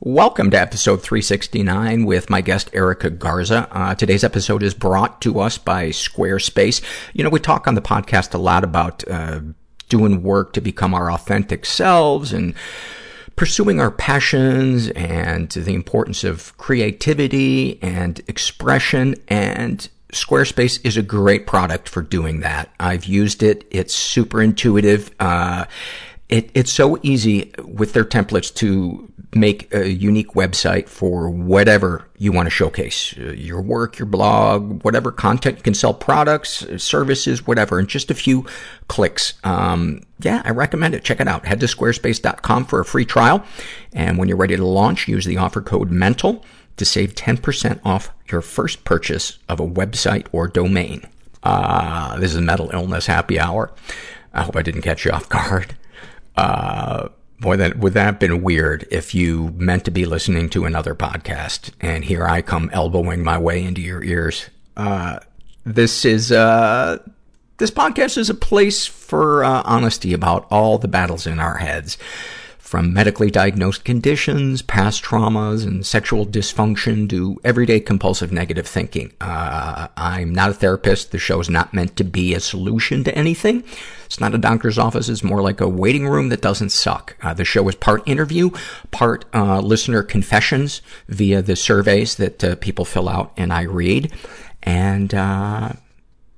Welcome to episode 369 with my guest Erica Garza. Uh, today's episode is brought to us by Squarespace. You know, we talk on the podcast a lot about uh, doing work to become our authentic selves and pursuing our passions and the importance of creativity and expression and Squarespace is a great product for doing that. I've used it. It's super intuitive. Uh, it, it's so easy with their templates to make a unique website for whatever you want to showcase. Uh, your work, your blog, whatever content. You can sell products, services, whatever, in just a few clicks. Um, yeah, I recommend it. Check it out. Head to squarespace.com for a free trial. And when you're ready to launch, use the offer code MENTAL to save 10% off your first purchase of a website or domain. Uh, this is Mental Illness Happy Hour. I hope I didn't catch you off guard. Uh, boy, that, would that have been weird if you meant to be listening to another podcast and here I come elbowing my way into your ears. Uh, this is, uh, this podcast is a place for, uh, honesty about all the battles in our heads from medically diagnosed conditions, past traumas, and sexual dysfunction to everyday compulsive negative thinking. Uh, I'm not a therapist. The show is not meant to be a solution to anything. It's not a doctor's office. It's more like a waiting room that doesn't suck. Uh, the show is part interview, part uh, listener confessions via the surveys that uh, people fill out and I read. And, uh,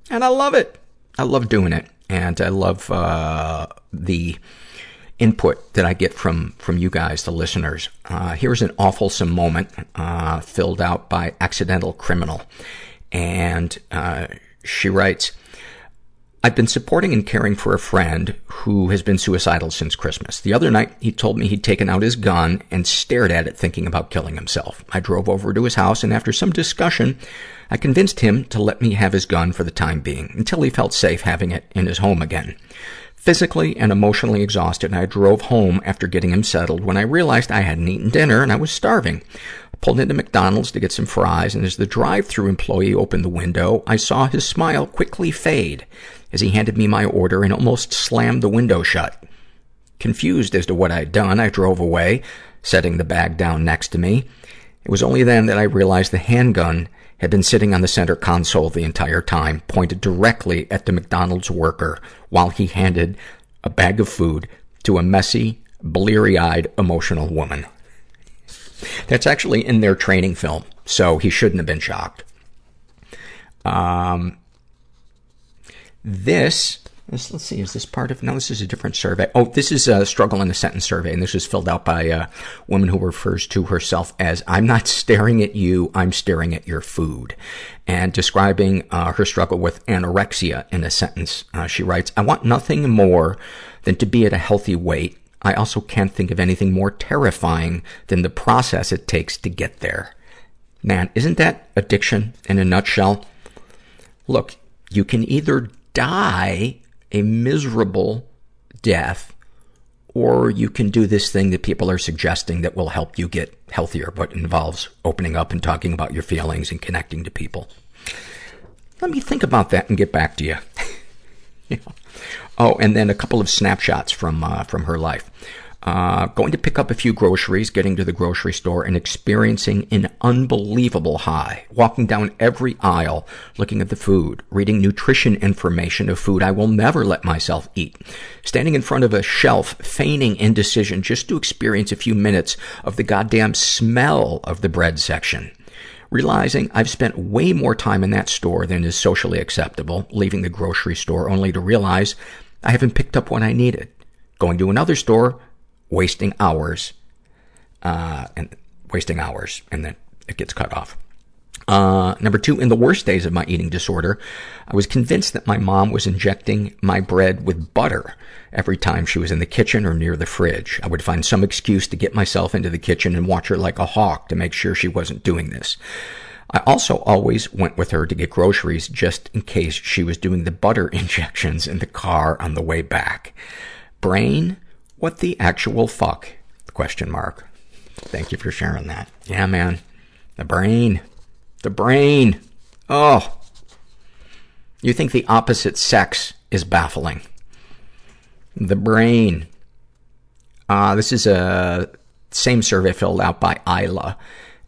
and I love it. I love doing it. And I love uh, the input that I get from, from you guys, the listeners. Uh, here's an awfulsome moment, uh, filled out by Accidental Criminal. And, uh, she writes, I've been supporting and caring for a friend who has been suicidal since Christmas. The other night, he told me he'd taken out his gun and stared at it thinking about killing himself. I drove over to his house and after some discussion, I convinced him to let me have his gun for the time being until he felt safe having it in his home again physically and emotionally exhausted, I drove home after getting him settled when I realized I hadn't eaten dinner and I was starving. I pulled into McDonald's to get some fries, and as the drive-through employee opened the window, I saw his smile quickly fade as he handed me my order and almost slammed the window shut. Confused as to what I'd done, I drove away, setting the bag down next to me. It was only then that I realized the handgun had been sitting on the center console the entire time, pointed directly at the McDonald's worker while he handed a bag of food to a messy, bleary-eyed, emotional woman. That's actually in their training film, so he shouldn't have been shocked. Um, this this, let's see, is this part of, no, this is a different survey. Oh, this is a struggle in a sentence survey, and this was filled out by a woman who refers to herself as, I'm not staring at you, I'm staring at your food. And describing, uh, her struggle with anorexia in a sentence, uh, she writes, I want nothing more than to be at a healthy weight. I also can't think of anything more terrifying than the process it takes to get there. Man, isn't that addiction in a nutshell? Look, you can either die a miserable death, or you can do this thing that people are suggesting that will help you get healthier, but involves opening up and talking about your feelings and connecting to people. Let me think about that and get back to you. yeah. Oh, and then a couple of snapshots from, uh, from her life. Uh, going to pick up a few groceries, getting to the grocery store, and experiencing an unbelievable high. Walking down every aisle, looking at the food, reading nutrition information of food I will never let myself eat. Standing in front of a shelf, feigning indecision just to experience a few minutes of the goddamn smell of the bread section. Realizing I've spent way more time in that store than is socially acceptable, leaving the grocery store only to realize I haven't picked up what I needed. Going to another store, wasting hours, uh, and wasting hours, and then it gets cut off. Uh, number two, in the worst days of my eating disorder, I was convinced that my mom was injecting my bread with butter every time she was in the kitchen or near the fridge. I would find some excuse to get myself into the kitchen and watch her like a hawk to make sure she wasn't doing this. I also always went with her to get groceries just in case she was doing the butter injections in the car on the way back. Brain what the actual fuck? Question mark. Thank you for sharing that. Yeah, man. The brain. The brain. Oh. You think the opposite sex is baffling. The brain. Uh, this is a same survey filled out by Isla.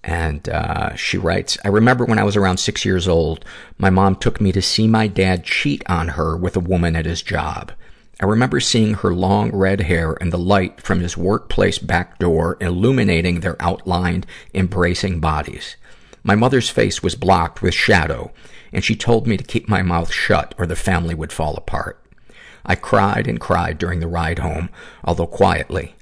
And, uh, she writes, I remember when I was around six years old, my mom took me to see my dad cheat on her with a woman at his job. I remember seeing her long red hair and the light from his workplace back door illuminating their outlined, embracing bodies. My mother's face was blocked with shadow, and she told me to keep my mouth shut or the family would fall apart. I cried and cried during the ride home, although quietly.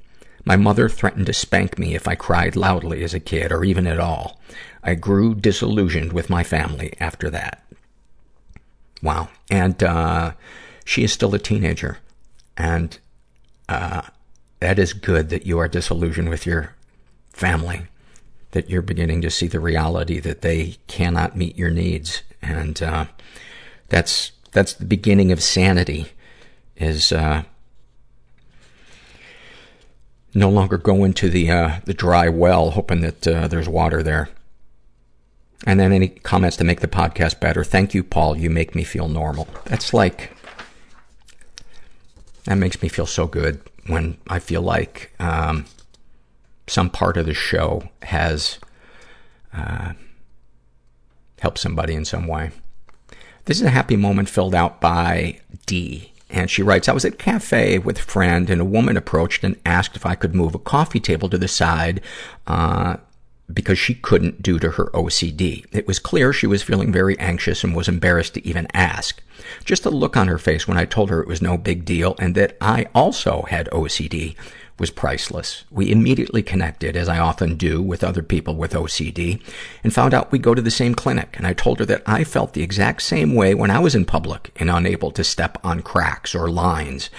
My mother threatened to spank me if I cried loudly as a kid, or even at all. I grew disillusioned with my family after that. Wow. And, uh, she is still a teenager. And, uh, that is good that you are disillusioned with your family. That you're beginning to see the reality that they cannot meet your needs. And, uh, that's, that's the beginning of sanity, is, uh, no longer going to the, uh, the dry well, hoping that, uh, there's water there. And then any comments to make the podcast better. Thank you, Paul. You make me feel normal. That's like, that makes me feel so good when I feel like, um, some part of the show has, uh, helped somebody in some way. This is a happy moment filled out by D. And she writes, I was at a cafe with a friend and a woman approached and asked if I could move a coffee table to the side, uh, because she couldn't due to her OCD. It was clear she was feeling very anxious and was embarrassed to even ask. Just the look on her face when I told her it was no big deal and that I also had OCD was priceless. We immediately connected, as I often do with other people with OCD, and found out we go to the same clinic. And I told her that I felt the exact same way when I was in public and unable to step on cracks or lines.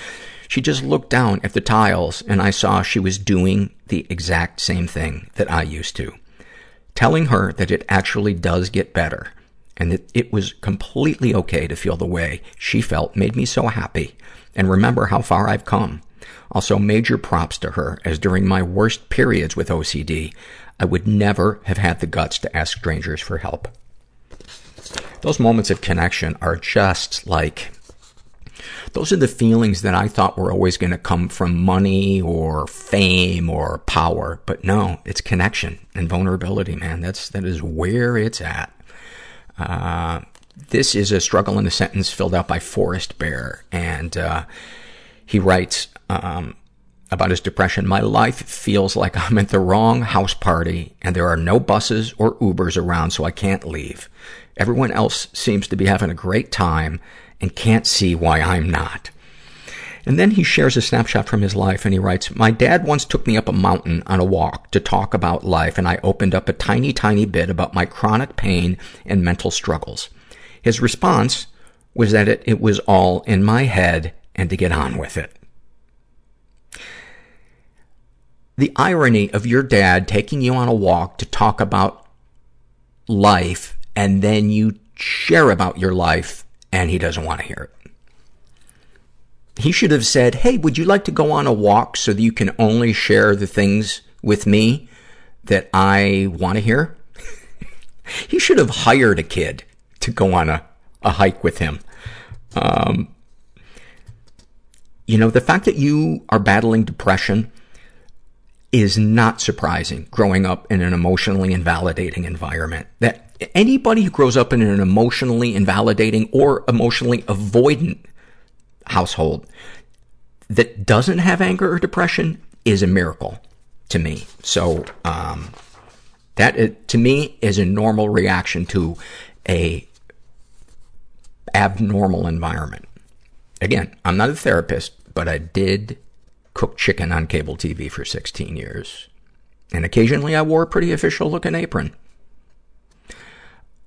She just looked down at the tiles and I saw she was doing the exact same thing that I used to. Telling her that it actually does get better and that it was completely okay to feel the way she felt made me so happy and remember how far I've come. Also, major props to her, as during my worst periods with OCD, I would never have had the guts to ask strangers for help. Those moments of connection are just like, those are the feelings that I thought were always going to come from money or fame or power. But no, it's connection and vulnerability, man. That's, that is where it's at. Uh, this is a struggle in a sentence filled out by Forest Bear. And, uh, he writes, um, about his depression, my life feels like I'm at the wrong house party and there are no buses or Ubers around so I can't leave. Everyone else seems to be having a great time and can't see why I'm not. And then he shares a snapshot from his life and he writes, My dad once took me up a mountain on a walk to talk about life and I opened up a tiny, tiny bit about my chronic pain and mental struggles. His response was that it, it was all in my head and to get on with it. The irony of your dad taking you on a walk to talk about life and then you share about your life and he doesn't want to hear it. He should have said, Hey, would you like to go on a walk so that you can only share the things with me that I want to hear? he should have hired a kid to go on a, a hike with him. Um, you know, the fact that you are battling depression is not surprising growing up in an emotionally invalidating environment. That anybody who grows up in an emotionally invalidating or emotionally avoidant household that doesn't have anger or depression is a miracle to me. So, um, that to me is a normal reaction to a abnormal environment. Again, I'm not a therapist, but I did cook chicken on cable TV for 16 years. And occasionally I wore a pretty official looking apron.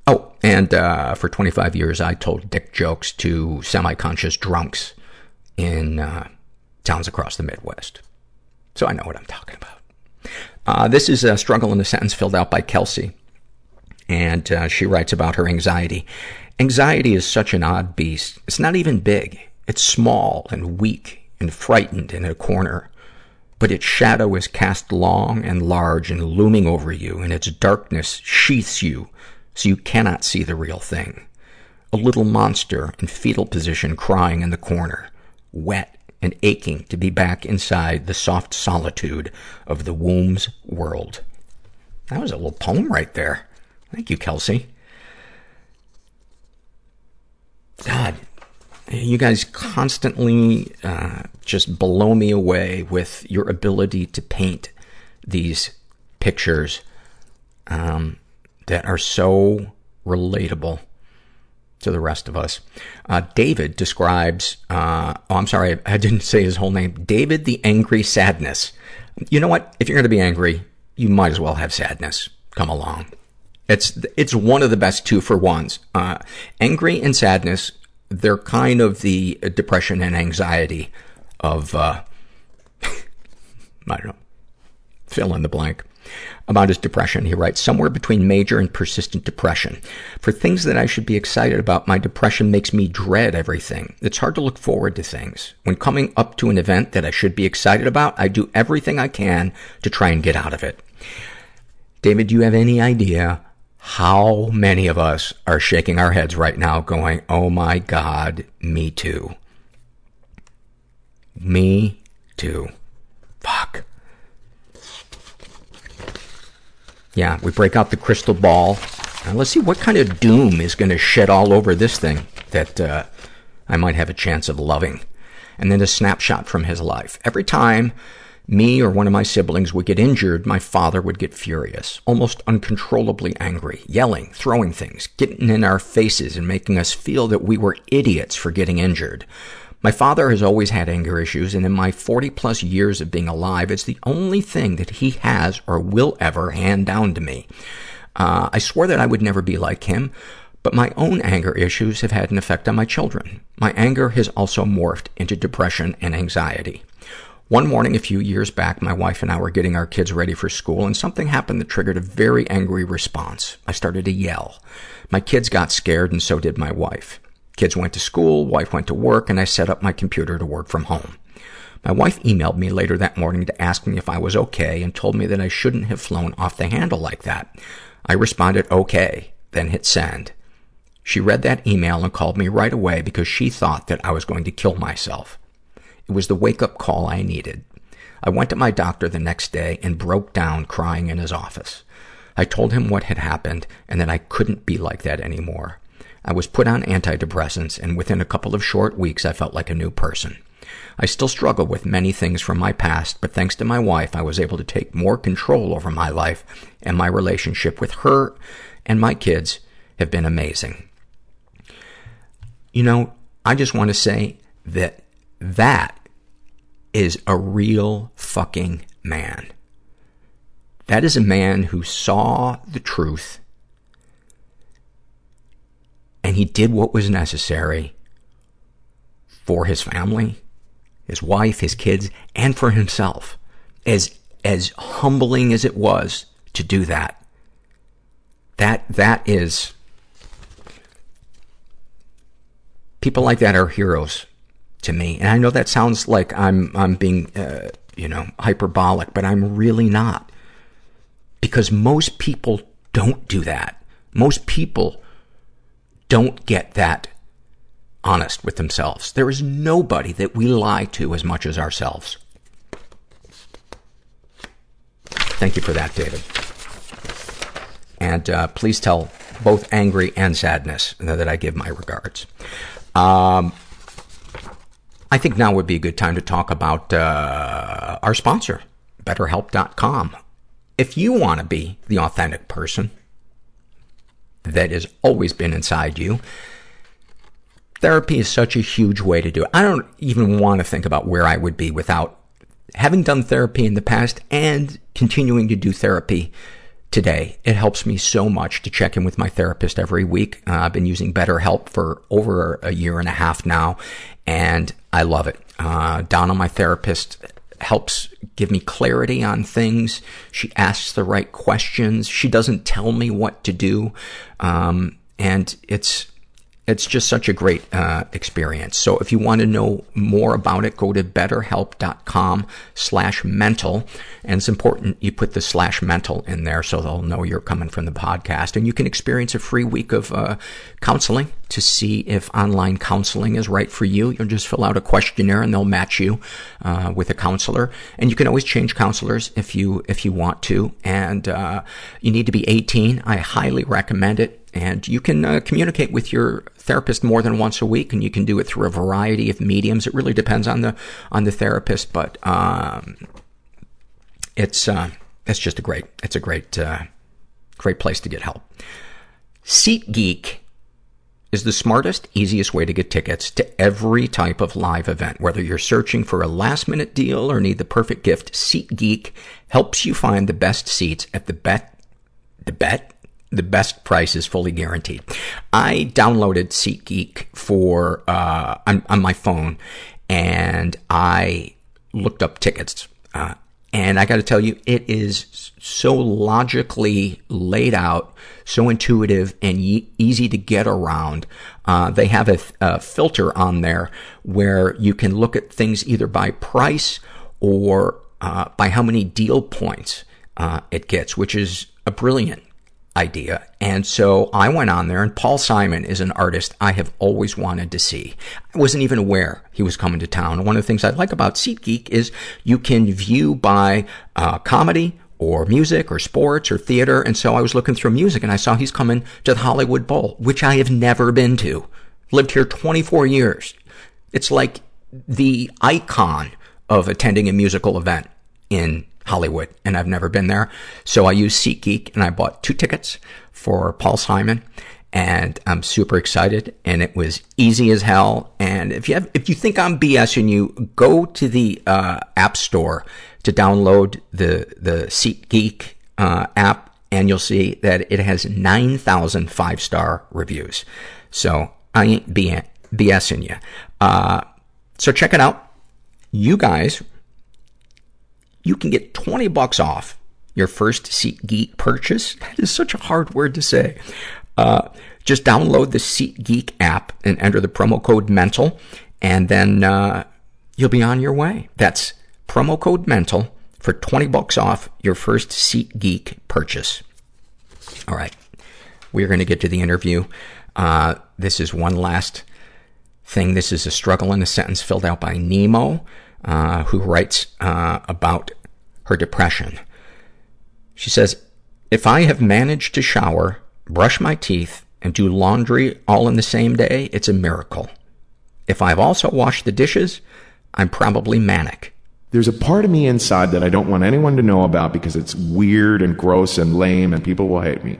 Oh, and uh, for 25 years I told dick jokes to semi-conscious drunks in uh, towns across the Midwest. So I know what I'm talking about. Uh, this is a struggle in a sentence filled out by Kelsey. And uh, she writes about her anxiety. Anxiety is such an odd beast. It's not even big. It's small and weak and frightened in a corner. But its shadow is cast long and large and looming over you, and its darkness sheaths you so you cannot see the real thing. A little monster in fetal position crying in the corner, wet and aching to be back inside the soft solitude of the womb's world. That was a little poem right there. Thank you, Kelsey. God, you guys constantly uh, just blow me away with your ability to paint these pictures um, that are so relatable to the rest of us. Uh, David describes, uh, oh, I'm sorry, I didn't say his whole name. David the Angry Sadness. You know what? If you're going to be angry, you might as well have sadness come along. It's, it's one of the best two for ones. Uh, angry and sadness, they're kind of the depression and anxiety of, uh, I don't know, fill in the blank. About his depression, he writes, somewhere between major and persistent depression. For things that I should be excited about, my depression makes me dread everything. It's hard to look forward to things. When coming up to an event that I should be excited about, I do everything I can to try and get out of it. David, do you have any idea how many of us are shaking our heads right now going, oh my God, me too. Me too. Fuck. Yeah, we break out the crystal ball. Now let's see what kind of doom is going to shed all over this thing that uh, I might have a chance of loving. And then a snapshot from his life. Every time me or one of my siblings would get injured, my father would get furious, almost uncontrollably angry, yelling, throwing things, getting in our faces and making us feel that we were idiots for getting injured. My father has always had anger issues, and in my 40 plus years of being alive, it's the only thing that he has or will ever hand down to me. Uh, I swore that I would never be like him, but my own anger issues have had an effect on my children. My anger has also morphed into depression and anxiety. One morning a few years back, my wife and I were getting our kids ready for school, and something happened that triggered a very angry response. I started to yell. My kids got scared, and so did my wife. Kids went to school, wife went to work, and I set up my computer to work from home. My wife emailed me later that morning to ask me if I was okay and told me that I shouldn't have flown off the handle like that. I responded, okay, then hit send. She read that email and called me right away because she thought that I was going to kill myself. It was the wake-up call I needed. I went to my doctor the next day and broke down crying in his office. I told him what had happened and that I couldn't be like that anymore. I was put on antidepressants, and within a couple of short weeks, I felt like a new person. I still struggle with many things from my past, but thanks to my wife, I was able to take more control over my life, and my relationship with her and my kids have been amazing. You know, I just want to say that that is a real fucking man. That is a man who saw the truth and he did what was necessary for his family, his wife, his kids, and for himself. As, as humbling as it was to do that. That, that is, people like that are heroes to me. And I know that sounds like I'm, I'm being, uh, you know, hyperbolic, but I'm really not. Because most people don't do that. Most people don't get that honest with themselves. There is nobody that we lie to as much as ourselves. Thank you for that, David. And uh, please tell both angry and sadness that I give my regards. Um, I think now would be a good time to talk about uh, our sponsor, BetterHelp.com. If you want to be the authentic person that has always been inside you. Therapy is such a huge way to do it. I don't even want to think about where I would be without having done therapy in the past and continuing to do therapy today. It helps me so much to check in with my therapist every week. Uh, I've been using BetterHelp for over a year and a half now, and I love it. Uh, Donna, my therapist, helps give me clarity on things. She asks the right questions. She doesn't tell me what to do. Um, and it's, it's just such a great uh, experience. So if you want to know more about it, go to betterhelp.com slash mental. And it's important you put the slash mental in there so they'll know you're coming from the podcast. And you can experience a free week of uh, counseling to see if online counseling is right for you. You'll just fill out a questionnaire and they'll match you uh, with a counselor. And you can always change counselors if you if you want to. And uh, you need to be 18. I highly recommend it and you can uh, communicate with your therapist more than once a week, and you can do it through a variety of mediums. It really depends on the on the therapist, but um, it's uh, it's just a great it's a great uh, great place to get help. SeatGeek is the smartest, easiest way to get tickets to every type of live event. Whether you're searching for a last minute deal or need the perfect gift, SeatGeek helps you find the best seats at the bet the bet the best price is fully guaranteed. I downloaded SeatGeek for, uh, on, on my phone and I looked up tickets. Uh, and I gotta tell you, it is so logically laid out, so intuitive and e- easy to get around. Uh, they have a, a filter on there where you can look at things either by price or uh, by how many deal points uh, it gets, which is a brilliant idea. And so I went on there and Paul Simon is an artist I have always wanted to see. I wasn't even aware he was coming to town. One of the things I like about SeatGeek is you can view by uh, comedy or music or sports or theater. And so I was looking through music and I saw he's coming to the Hollywood Bowl, which I have never been to. Lived here 24 years. It's like the icon of attending a musical event in Hollywood, and I've never been there. So I used SeatGeek, and I bought two tickets for Paul Simon, and I'm super excited, and it was easy as hell. And if you have, if you think I'm BSing you, go to the, uh, App Store to download the, the SeatGeek, uh, app, and you'll see that it has 9,000 five-star reviews. So I ain't BSing you. Uh, so check it out. You guys you can get 20 bucks off your first SeatGeek purchase. That is such a hard word to say. Uh, just download the SeatGeek app and enter the promo code MENTAL, and then uh, you'll be on your way. That's promo code MENTAL for 20 bucks off your first SeatGeek purchase. All right. We're going to get to the interview. Uh, this is one last thing. This is a struggle in a sentence filled out by Nemo who writes uh, about her depression. She says, If I have managed to shower, brush my teeth, and do laundry all in the same day, it's a miracle. If I've also washed the dishes, I'm probably manic. There's a part of me inside that I don't want anyone to know about because it's weird and gross and lame and people will hate me.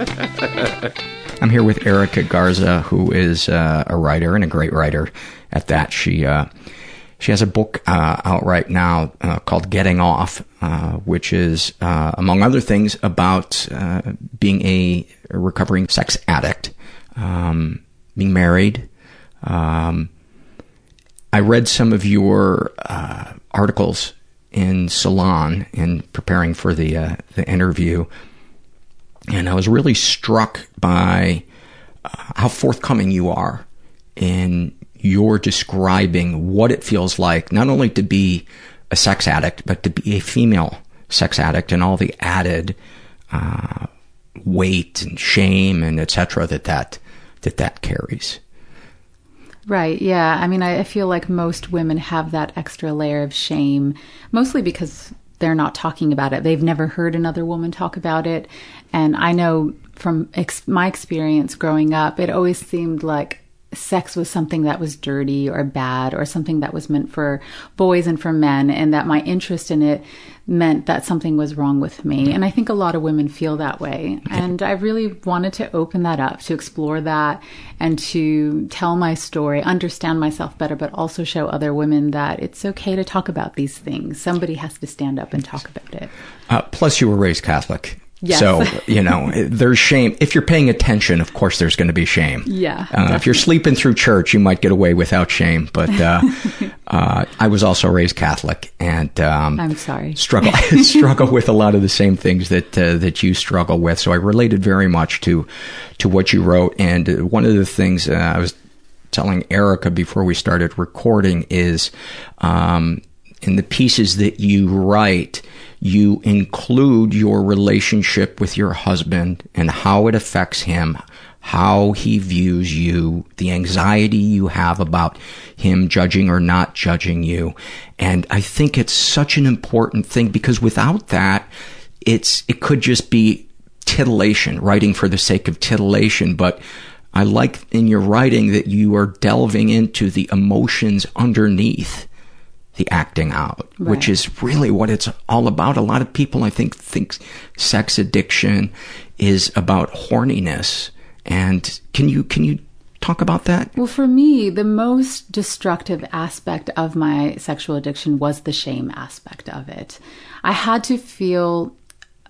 I'm here with Erica Garza, who is uh, a writer and a great writer at that. She uh, she has a book uh, out right now uh, called Getting Off, uh, which is, uh, among other things, about being a, recovering sex addict, um, being married. Um, I read some of your articles in Salon in preparing for the the interview and I was really struck by uh, how forthcoming you are in your describing what it feels like, not only to be a sex addict, but to be a female sex addict and all the added uh, weight and shame and etc. that that that that carries. Right, yeah. I mean, I, I feel like most women have that extra layer of shame, mostly because they're not talking about it. They've never heard another woman talk about it. And I know from ex- my experience growing up, it always seemed like sex was something that was dirty or bad or something that was meant for boys and for men, and that my interest in it meant that something was wrong with me. And I think a lot of women feel that way. And I really wanted to open that up, to explore that, and to tell my story, understand myself better, but also show other women that it's okay to talk about these things. Somebody has to stand up and talk about it. Uh, plus, you were raised Catholic. Yes. So, you know, there's shame. If you're paying attention, of course, there's going to be shame. Yeah, Uh, if you're sleeping through church, you might get away without shame. But uh, uh, I was also raised Catholic and um, I'm sorry. struggle struggle with a lot of the same things that uh, that you struggle with. So I related very much to to what you wrote. And uh, one of the things uh, I was telling Erica before we started recording is um, in the pieces that you write, you include your relationship with your husband and how it affects him, how he views you, the anxiety you have about him judging or not judging you. And I think it's such an important thing because without that, it's, it could just be titillation, writing for the sake of titillation, but I like in your writing that you are delving into the emotions underneath the acting out, which is really what it's all about. A lot of people, I think, think sex addiction is about horniness. And can you can you talk about that? Well, for me, the most destructive aspect of my sexual addiction was the shame aspect of it. I had to feel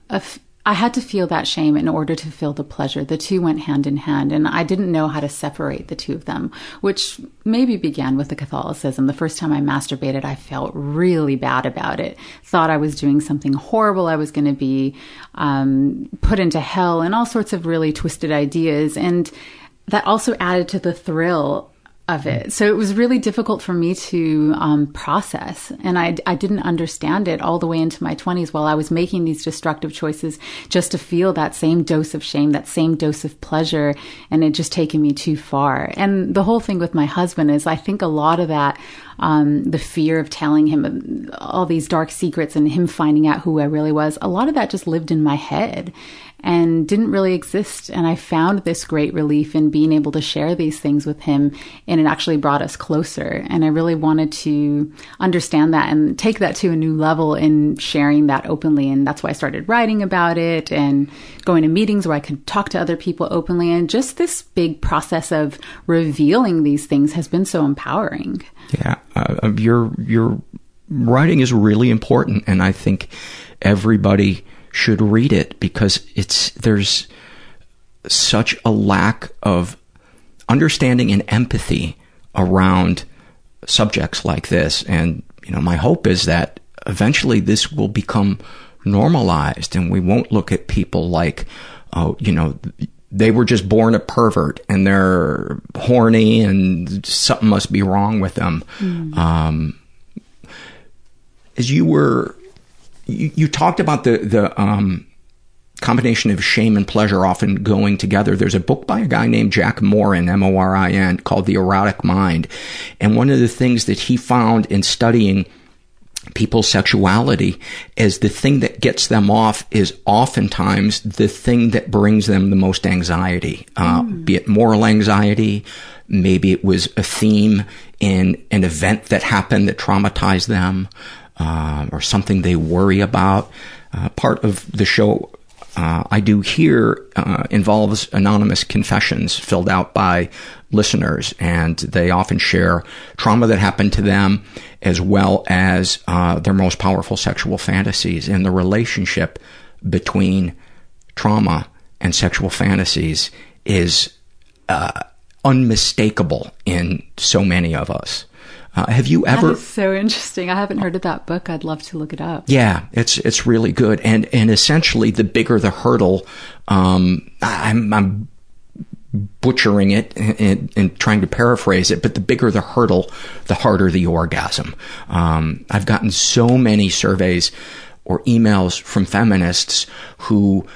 a I had to feel that shame in order to feel the pleasure. The two went hand in hand, and I didn't know how to separate the two of them, which maybe began with the Catholicism. The first time I masturbated, I felt really bad about it. Thought I was doing something horrible. I was going to be um, put into hell, and all sorts of really twisted ideas. And that also added to the thrill of it. So it was really difficult for me to um, process. And I, I didn't understand it all the way into my 20s while I was making these destructive choices just to feel that same dose of shame, that same dose of pleasure. And it just taken me too far. And the whole thing with my husband is I think a lot of that, um, the fear of telling him all these dark secrets and him finding out who I really was, a lot of that just lived in my head and didn't really exist. And I found this great relief in being able to share these things with him, and it actually brought us closer. And I really wanted to understand that and take that to a new level in sharing that openly. And that's why I started writing about it and going to meetings where I could talk to other people openly. And just this big process of revealing these things has been so empowering. Yeah, uh, your your writing is really important, and I think everybody should read it because it's there's such a lack of understanding and empathy around subjects like this, and you know, my hope is that eventually this will become normalized, and we won't look at people like, oh, you know. They were just born a pervert and they're horny and something must be wrong with them. Um, as you were, you, you talked about the, the, um, combination of shame and pleasure often going together. There's a book by a guy named Jack Morin, M-O-R-I-N, called The Erotic Mind. And one of the things that he found in studying people's sexuality is the thing that gets them off is oftentimes the thing that brings them the most anxiety, uh, be it moral anxiety, maybe it was a theme in an event that happened that traumatized them, uh, or something they worry about. Uh, part of the show uh, I do here uh, involves anonymous confessions filled out by listeners, and they often share trauma that happened to them, as well as uh, their most powerful sexual fantasies. And the relationship between trauma and sexual fantasies is unmistakable in so many of us. Uh, have you ever? That is so interesting. I haven't heard of that book. I'd love to look it up. Yeah, it's it's really good, and and essentially, the bigger the hurdle, um, I'm, I'm butchering it and, and trying to paraphrase it, but the bigger the hurdle, the harder the orgasm. Um, I've gotten so many surveys or emails from feminists who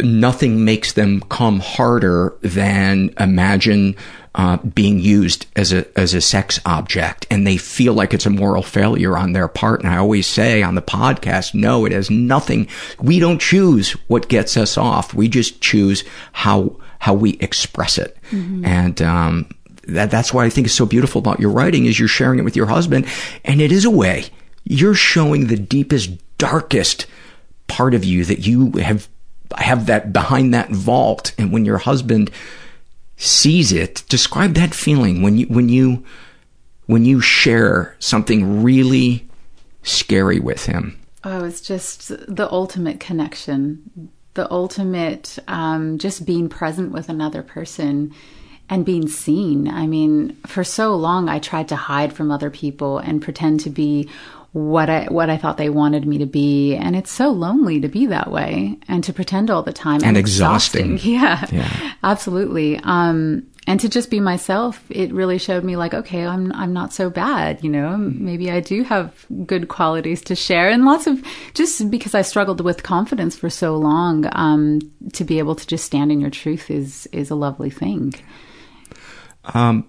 nothing makes them come harder than imagine uh, being used as a as a sex object, and they feel like it's a moral failure on their part. And I always say on the podcast, no, it has nothing. We don't choose what gets us off. We just choose how how we express it, and um, that that's why I think is so beautiful about your writing is you're sharing it with your husband, and it is a way you're showing the deepest, darkest part of you that you have have that behind that vault, and when your husband sees it, describe that feeling when you when you when you share something really scary with him. Oh, it's just the ultimate connection, the ultimate um, just being present with another person and being seen. I mean, for so long, I tried to hide from other people and pretend to be what I what I thought they wanted me to be, and it's so lonely to be that way and to pretend all the time And exhausting. Yeah, Yeah. absolutely. Um, and to just be myself, it really showed me like, okay, I'm I'm not so bad, you know. Maybe I do have good qualities to share, and lots of just because I struggled with confidence for so long, um, to be able to just stand in your truth is is a lovely thing. Um,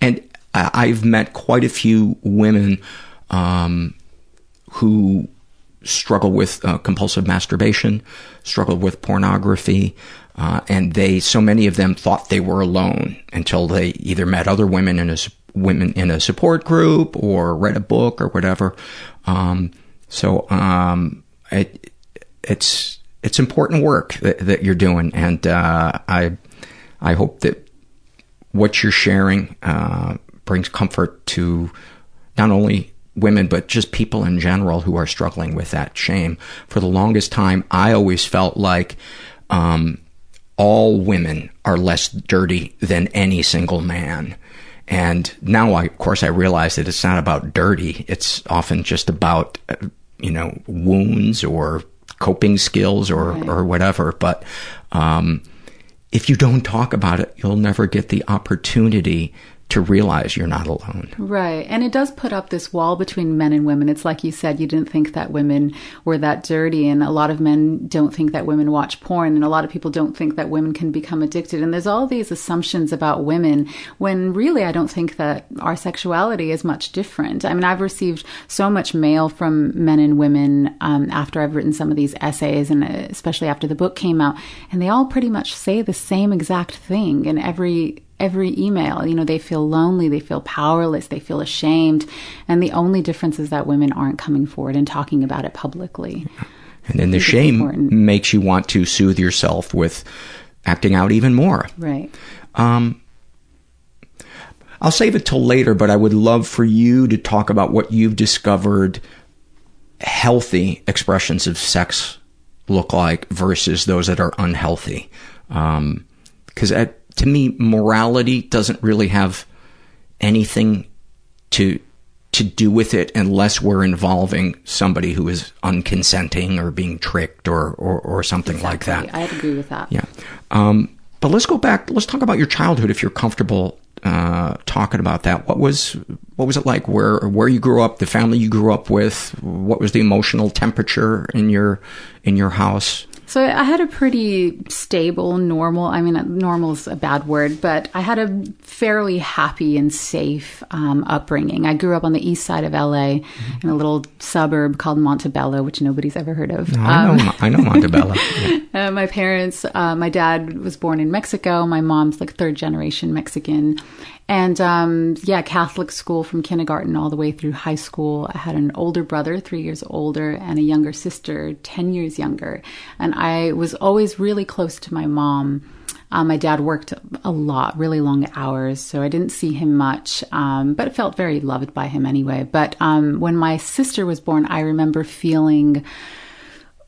and I- I've met quite a few women um, who struggle with uh, compulsive masturbation, struggle with pornography, uh, and they so many of them thought they were alone until they either met other women in a women in a support group or read a book or whatever. Um, so um, it, it's it's important work that, that you're doing, and uh, I I hope that what you're sharing uh, brings comfort to not only women but just people in general who are struggling with that shame. For the longest time, I always felt like um, all women are less dirty than any single man. And now, I, of course, I realize that it's not about dirty. It's often just about, you know, wounds or coping skills or, or whatever. But um, if you don't talk about it, you'll never get the opportunity to realize you're not alone. Right. And it does put up this wall between men and women. It's like you said, you didn't think that women were that dirty. And a lot of men don't think that women watch porn. And a lot of people don't think that women can become addicted. And there's all these assumptions about women when really I don't think that our sexuality is much different. I mean, I've received so much mail from men and women um, after I've written some of these essays and especially after the book came out. And they all pretty much say the same exact thing in every every email. You know, they feel lonely, they feel powerless, they feel ashamed. And the only difference is that women aren't coming forward and talking about it publicly. And then the shame important. makes you want to soothe yourself with acting out even more. Right. Um, I'll save it till later, but I would love for you to talk about what you've discovered healthy expressions of sex look like versus those that are unhealthy. Because to me, morality doesn't really have anything to to do with it unless we're involving somebody who is unconsenting or being tricked or or, or something like that. I'd agree with that. Yeah. Um, but let's go back. Let's talk about your childhood, if you're comfortable uh, talking about that. What was what was it like? Where where you grew up, the family you grew up with. What was the emotional temperature in your in your house? So I had a pretty stable, normal, I mean, normal is a bad word, but I had a fairly happy and safe um, upbringing. I grew up on the east side of LA in a little suburb called Montebello, which nobody's ever heard of. I Um, know I know Montebello. Yeah. Uh, my parents, uh, my dad was born in Mexico. My mom's like third generation Mexican. And um, yeah, Catholic school from kindergarten all the way through high school. I had an older brother, three years older, and a younger sister, 10 years younger. And I was always really close to my mom. Um, my dad worked a lot, really long hours, so I didn't see him much, um, but felt very loved by him anyway. But um, when my sister was born, I remember feeling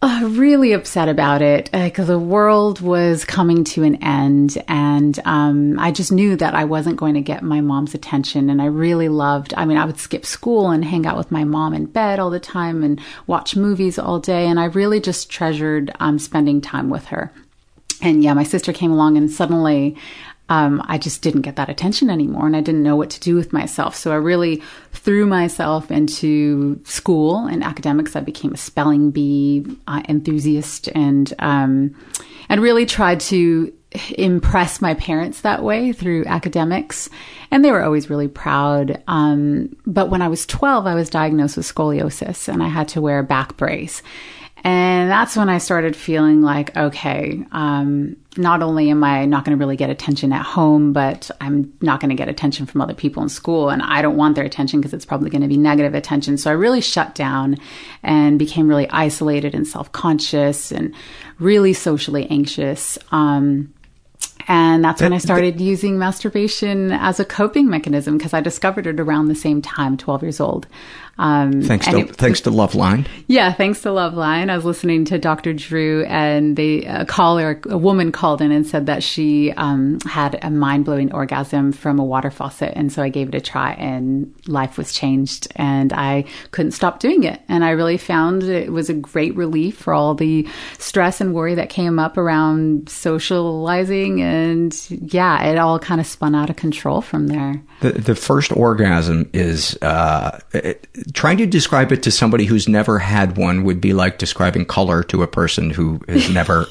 uh, really upset about it because the world was coming to an end, and um, I just knew that I wasn't going to get my mom's attention. And I really loved. I mean, I would skip school and hang out with my mom in bed all the time and watch movies all day, and I really just treasured um, spending time with her. And yeah, my sister came along, and suddenly um, I just didn't get that attention anymore and I didn't know what to do with myself. So I really threw myself into school and academics. I became a spelling bee uh, enthusiast and, um, and really tried to impress my parents that way through academics. And they were always really proud. Um, but when I was 12, I was diagnosed with scoliosis and I had to wear a back brace. And that's when I started feeling like, okay, um, not only am I not going to really get attention at home, but I'm not going to get attention from other people in school. And I don't want their attention because it's probably going to be negative attention. So I really shut down and became really isolated and self conscious and really socially anxious. Um, and that's when I started using masturbation as a coping mechanism because I discovered it around the same time, 12 years old. Um, Thanks to it- thanks to Loveline. yeah, thanks to Loveline. I was listening to Dr. Drew, and they a caller, a woman called in and said that she um, had a mind blowing orgasm from a water faucet, and so I gave it a try, and life was changed, and I couldn't stop doing it, and I really found it was a great relief for all the stress and worry that came up around socializing, and yeah, it all kind of spun out of control from there. The the first orgasm is uh, it- trying to describe it to somebody who's never had one would be like describing color to a person who has never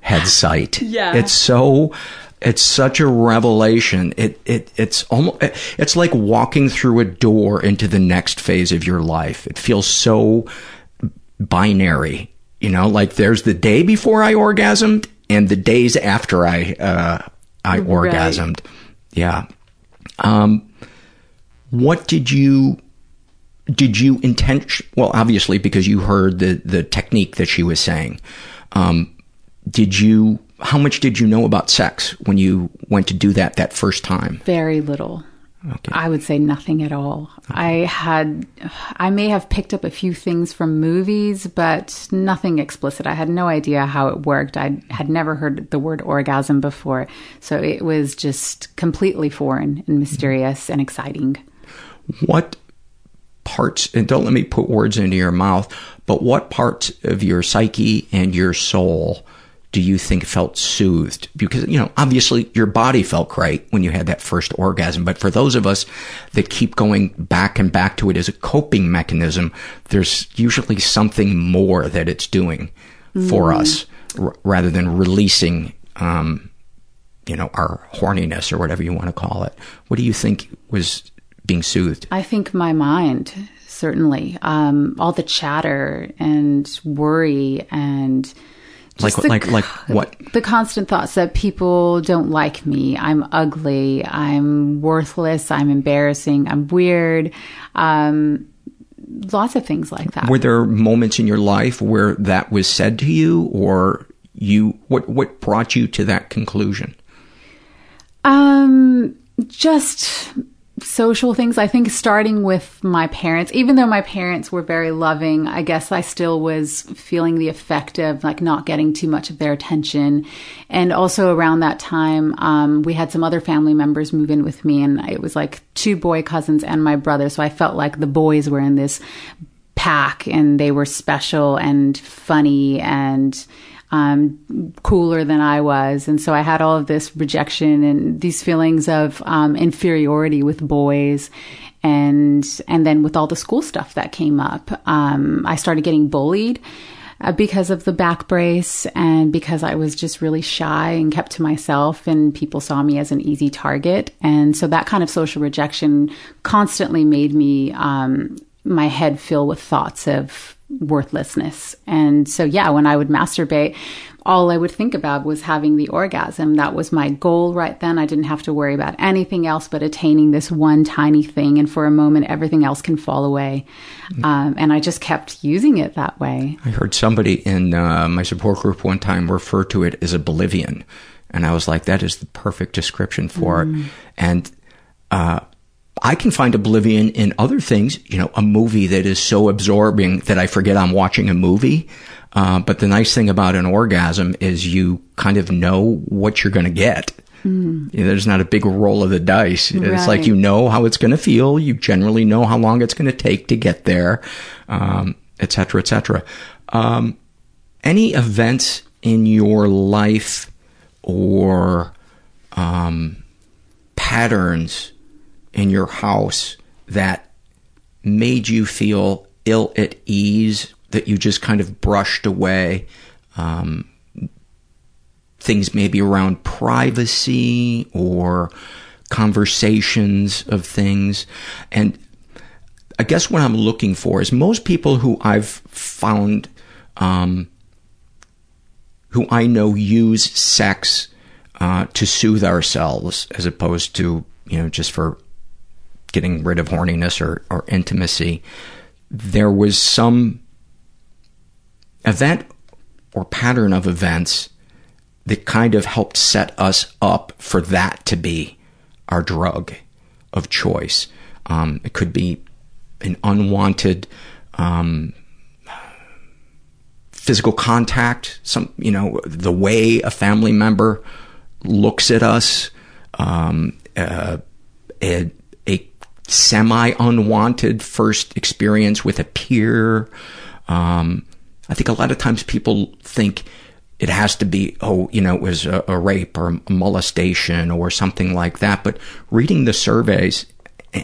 had sight. Yeah. It's so it's such a revelation. It it it's almost it's like walking through a door into the next phase of your life. It feels so binary. You know, like there's the day before I orgasmed and the days after I uh, I Right. orgasmed. Yeah. Um, what did you did you intention? Well, obviously because you heard the the technique that she was saying. Um, did you? How much did you know about sex when you went to do that that first time? Very little. I would say nothing at all. I had, I may have picked up a few things from movies, but nothing explicit. I had no idea how it worked. I had never heard the word orgasm before. So it was just completely foreign and mysterious and exciting. What parts? And don't let me put words into your mouth. But what parts of your psyche and your soul do you think felt soothed? Because, you know, obviously your body felt great when you had that first orgasm. But for those of us that keep going back and back to it as a coping mechanism, there's usually something more that it's doing for Mm. us r- rather than releasing, um, you know, our horniness or whatever you want to call it. What do you think was being soothed? I think my mind, certainly. Um, all the chatter and worry and Like, the like, like what? the constant thoughts that people don't like me, I'm ugly, I'm worthless, I'm embarrassing, I'm weird. Um, lots of things like that. Were there moments in your life where that was said to you, or you? What what brought you to that conclusion? Um, just social things. I think starting with my parents, even though my parents were very loving, I guess I still was feeling the effect of like not getting too much of their attention. And also around that time, um, we had some other family members move in with me and it was like two boy cousins and my brother. So I felt like the boys were in this pack and they were special and funny and um, cooler than I was. And so I had all of this rejection and these feelings of um, inferiority with boys. And, and then with all the school stuff that came up, um, I started getting bullied uh, because of the back brace and because I was just really shy and kept to myself and people saw me as an easy target. And so that kind of social rejection constantly made me, um, my head fill with thoughts of worthlessness. And so, yeah, when I would masturbate, all I would think about was having the orgasm. That was my goal right then. I didn't have to worry about anything else but attaining this one tiny thing. And for a moment, everything else can fall away. Um, and I just kept using it that way. I heard somebody in uh, my support group one time refer to it as oblivion, and I was like, that is the perfect description for Mm. it. And uh, I can find oblivion in other things. You know, a movie that is so absorbing that I forget I'm watching a movie. Uh, but the nice thing about an orgasm is you kind of know what you're going to get. Mm. You know, there's not a big roll of the dice. It's Right. like you know how it's going to feel. You generally know how long it's going to take to get there, um, et cetera, et cetera. Um, any events in your life or um, patterns in your house that made you feel ill at ease that you just kind of brushed away? Um, things maybe around privacy or conversations of things. And I guess what I'm looking for is most people who I've found, um, who I know use sex uh, to soothe ourselves as opposed to, you know, just for getting rid of horniness or, or intimacy. There was some event or pattern of events that kind of helped set us up for that to be our drug of choice. Um, it could be an unwanted um, physical contact, some you know the way a family member looks at us, um, uh, a semi unwanted first experience with a peer. Um, I think a lot of times people think it has to be, oh, you know, it was a, a rape or a molestation or something like that. But reading the surveys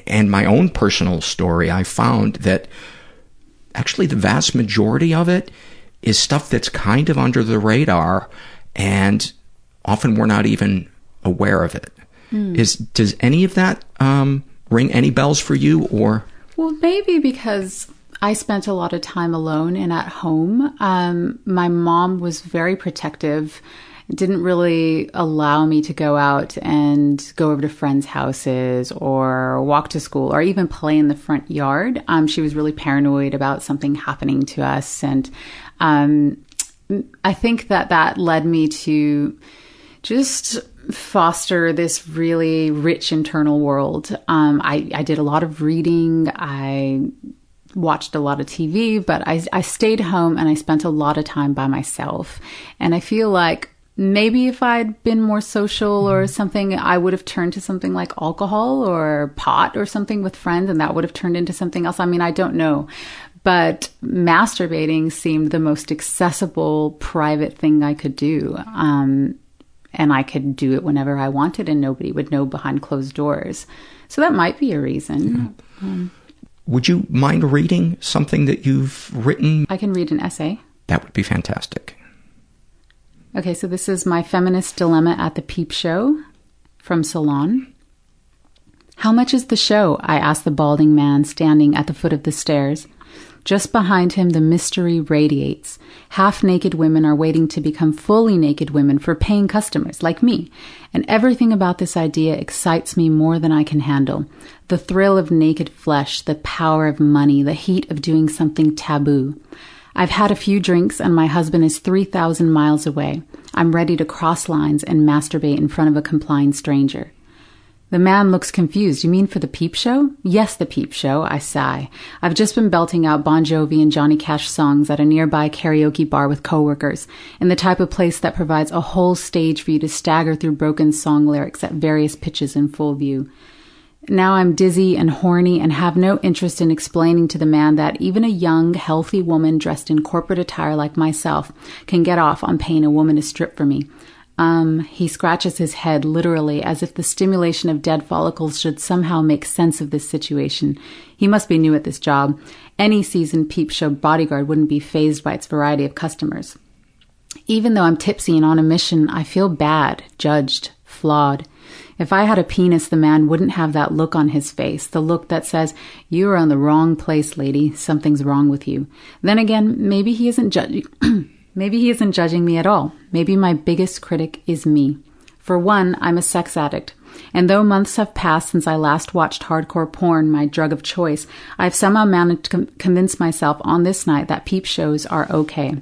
and my own personal story, I found that actually the vast majority of it is stuff that's kind of under the radar and often we're not even aware of it. Mm. Is does any of that um, ring any bells for you or Well, maybe because I spent a lot of time alone and at home. Um, my mom was very protective, didn't really allow me to go out and go over to friends' houses or walk to school or even play in the front yard. Um, she was really paranoid about something happening to us. And um, I think that that led me to just foster this really rich internal world. Um, I, I did a lot of reading. I watched a lot of TV, but I, I stayed home and I spent a lot of time by myself. And I feel like maybe if I'd been more social or something, I would have turned to something like alcohol or pot or something with friends, and that would have turned into something else. I mean, I don't know. But masturbating seemed the most accessible, private thing I could do. Um, and I could do it whenever I wanted, and nobody would know behind closed doors. So that might be a reason. Um, would you mind reading something that you've written? I can read an essay. That would be fantastic. Okay, so this is my feminist dilemma at the Peep Show from Salon. How much is the show? I asked the balding man standing at the foot of the stairs. Just behind him, the mystery radiates. Half naked women are waiting to become fully naked women for paying customers like me. And everything about this idea excites me more than I can handle. The thrill of naked flesh, the power of money, the heat of doing something taboo. I've had a few drinks and my husband is 3,000 miles away. I'm ready to cross lines and masturbate in front of a complying stranger. The man looks confused. You mean for the peep show? Yes, the peep show, I sigh. I've just been belting out Bon Jovi and Johnny Cash songs at a nearby karaoke bar with coworkers, in the type of place that provides a whole stage for you to stagger through broken song lyrics at various pitches in full view. Now I'm dizzy and horny and have no interest in explaining to the man that even a young, healthy woman dressed in corporate attire like myself can get off on paying a woman to strip for me. Um, he scratches his head literally as if the stimulation of dead follicles should somehow make sense of this situation. He must be new at this job. Any seasoned peep show bodyguard wouldn't be phased by its variety of customers. Even though I'm tipsy and on a mission, I feel bad, judged, flawed. If I had a penis, the man wouldn't have that look on his face, the look that says, You are in the wrong place, lady. Something's wrong with you. Then again, maybe he isn't judging. maybe he isn't judging me at all. Maybe my biggest critic is me. For one, I'm a sex addict. And though months have passed since I last watched hardcore porn, my drug of choice, I've somehow managed to com- convince myself on this night that peep shows are okay.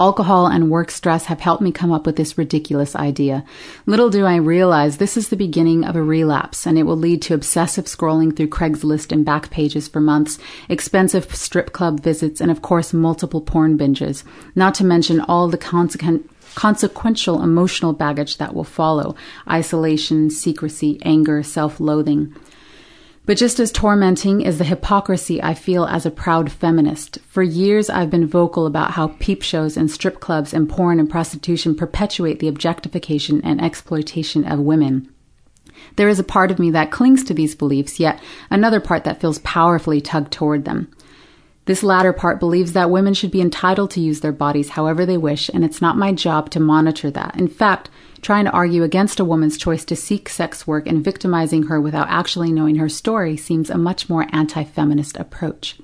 Alcohol and work stress have helped me come up with this ridiculous idea. Little do I realize this is the beginning of a relapse, and it will lead to obsessive scrolling through Craigslist and back pages for months, expensive strip club visits, and of course, multiple porn binges, not to mention all the consequent consequential emotional baggage that will follow isolation, secrecy, anger, self loathing. But just as tormenting is the hypocrisy I feel as a proud feminist. For years, I've been vocal about how peep shows and strip clubs and porn and prostitution perpetuate the objectification and exploitation of women. There is a part of me that clings to these beliefs, yet another part that feels powerfully tugged toward them. This latter part believes that women should be entitled to use their bodies however they wish, and it's not my job to monitor that. In fact, trying to argue against a woman's choice to seek sex work and victimizing her without actually knowing her story seems a much more anti feminist approach.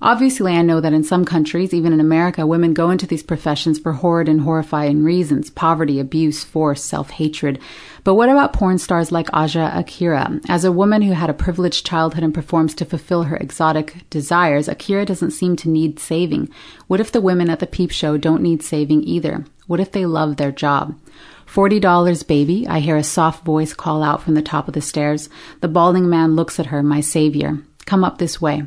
Obviously, I know that in some countries, even in America, women go into these professions for horrid and horrifying reasons poverty, abuse, force, self hatred. But what about porn stars like Asa Akira? As a woman who had a privileged childhood and performs to fulfill her exotic desires, Akira doesn't seem to need saving. What if the women at the peep show don't need saving either? What if they love their job? $40, baby, I hear a soft voice call out from the top of the stairs. The balding man looks at her, my savior. Come up this way.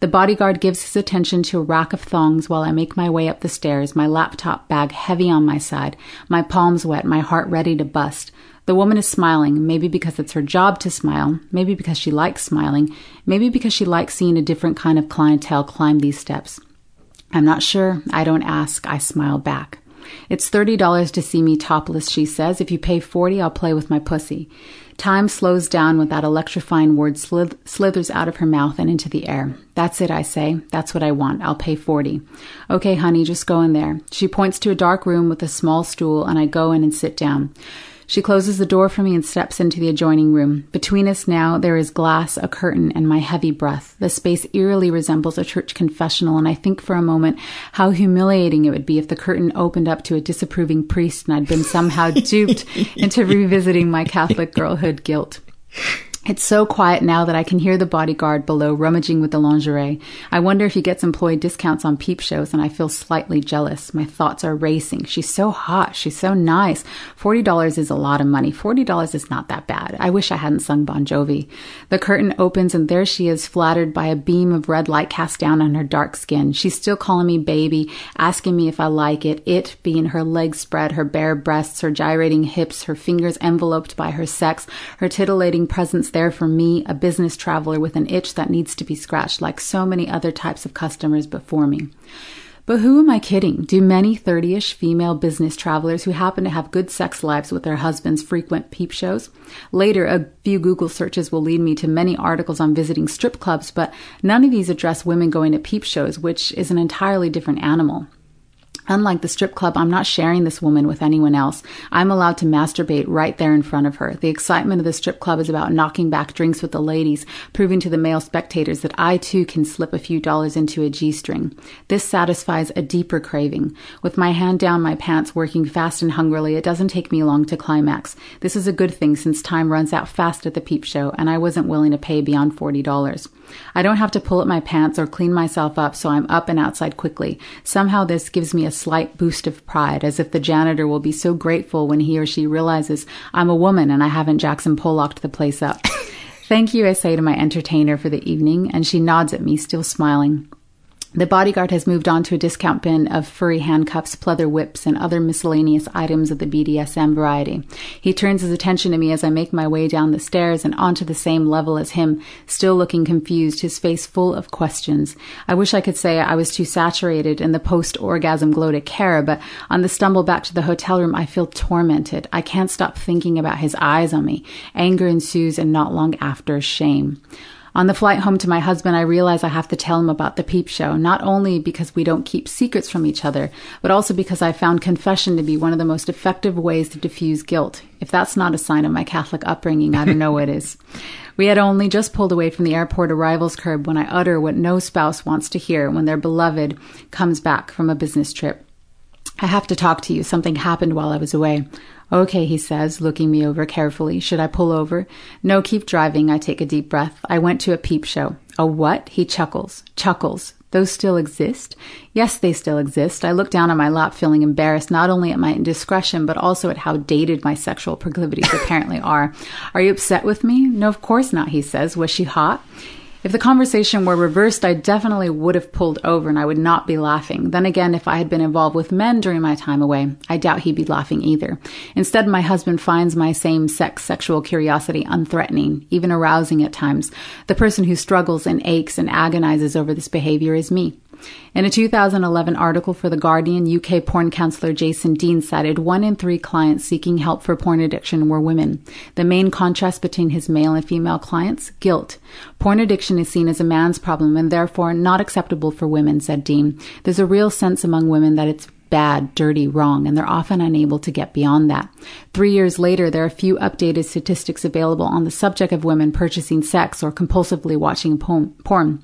The bodyguard gives his attention to a rack of thongs while I make my way up the stairs, my laptop bag heavy on my side, my palms wet, my heart ready to bust. The woman is smiling, maybe because it's her job to smile, maybe because she likes smiling, maybe because she likes seeing a different kind of clientele climb these steps. I'm not sure. I don't ask. I smile back. It's $30 to see me topless, she says. If you pay 40, I'll play with my pussy. Time slows down when that electrifying word slith- slithers out of her mouth and into the air. That's it, I say. That's what I want. I'll pay 40. Okay, honey, just go in there. She points to a dark room with a small stool, and I go in and sit down. She closes the door for me and steps into the adjoining room. Between us now, there is glass, a curtain, and my heavy breath. The space eerily resembles a church confessional, and I think for a moment how humiliating it would be if the curtain opened up to a disapproving priest and I'd been somehow duped into revisiting my Catholic girlhood guilt. It's so quiet now that I can hear the bodyguard below rummaging with the lingerie. I wonder if he gets employee discounts on peep shows, and I feel slightly jealous. My thoughts are racing. She's so hot. She's so nice. $40 is a lot of money. $40 is not that bad. I wish I hadn't sung Bon Jovi. The curtain opens, and there she is, flattered by a beam of red light cast down on her dark skin. She's still calling me baby, asking me if I like it. It being her legs spread, her bare breasts, her gyrating hips, her fingers enveloped by her sex, her titillating presence there for me, a business traveler with an itch that needs to be scratched, like so many other types of customers before me. But who am I kidding? Do many 30 ish female business travelers who happen to have good sex lives with their husbands frequent peep shows? Later, a few Google searches will lead me to many articles on visiting strip clubs, but none of these address women going to peep shows, which is an entirely different animal. Unlike the strip club, I'm not sharing this woman with anyone else. I'm allowed to masturbate right there in front of her. The excitement of the strip club is about knocking back drinks with the ladies, proving to the male spectators that I too can slip a few dollars into a G string. This satisfies a deeper craving. With my hand down my pants, working fast and hungrily, it doesn't take me long to climax. This is a good thing since time runs out fast at the peep show, and I wasn't willing to pay beyond $40. I don't have to pull up my pants or clean myself up, so I'm up and outside quickly. Somehow this gives me a slight boost of pride, as if the janitor will be so grateful when he or she realizes I'm a woman and I haven't Jackson Pollocked the place up. Thank you, I say to my entertainer for the evening, and she nods at me, still smiling. The bodyguard has moved on to a discount bin of furry handcuffs, pleather whips, and other miscellaneous items of the BDSM variety. He turns his attention to me as I make my way down the stairs and onto the same level as him, still looking confused, his face full of questions. I wish I could say I was too saturated in the post orgasm glow to care, but on the stumble back to the hotel room, I feel tormented. I can't stop thinking about his eyes on me. Anger ensues, and not long after, shame. On the flight home to my husband, I realize I have to tell him about the peep show, not only because we don't keep secrets from each other, but also because I found confession to be one of the most effective ways to diffuse guilt. If that's not a sign of my Catholic upbringing, I don't know what is. We had only just pulled away from the airport arrivals curb when I utter what no spouse wants to hear when their beloved comes back from a business trip. I have to talk to you. Something happened while I was away. Okay, he says, looking me over carefully. Should I pull over? No, keep driving. I take a deep breath. I went to a peep show. A what? He chuckles. Chuckles. Those still exist? Yes, they still exist. I look down on my lap feeling embarrassed not only at my indiscretion, but also at how dated my sexual proclivities apparently are. Are you upset with me? No, of course not, he says. Was she hot? If the conversation were reversed, I definitely would have pulled over and I would not be laughing. Then again, if I had been involved with men during my time away, I doubt he'd be laughing either. Instead, my husband finds my same sex sexual curiosity unthreatening, even arousing at times. The person who struggles and aches and agonizes over this behavior is me. In a 2011 article for The Guardian, UK porn counselor Jason Dean cited one in three clients seeking help for porn addiction were women. The main contrast between his male and female clients? Guilt. Porn addiction is seen as a man's problem and therefore not acceptable for women, said Dean. There's a real sense among women that it's bad, dirty, wrong, and they're often unable to get beyond that. Three years later, there are few updated statistics available on the subject of women purchasing sex or compulsively watching porn.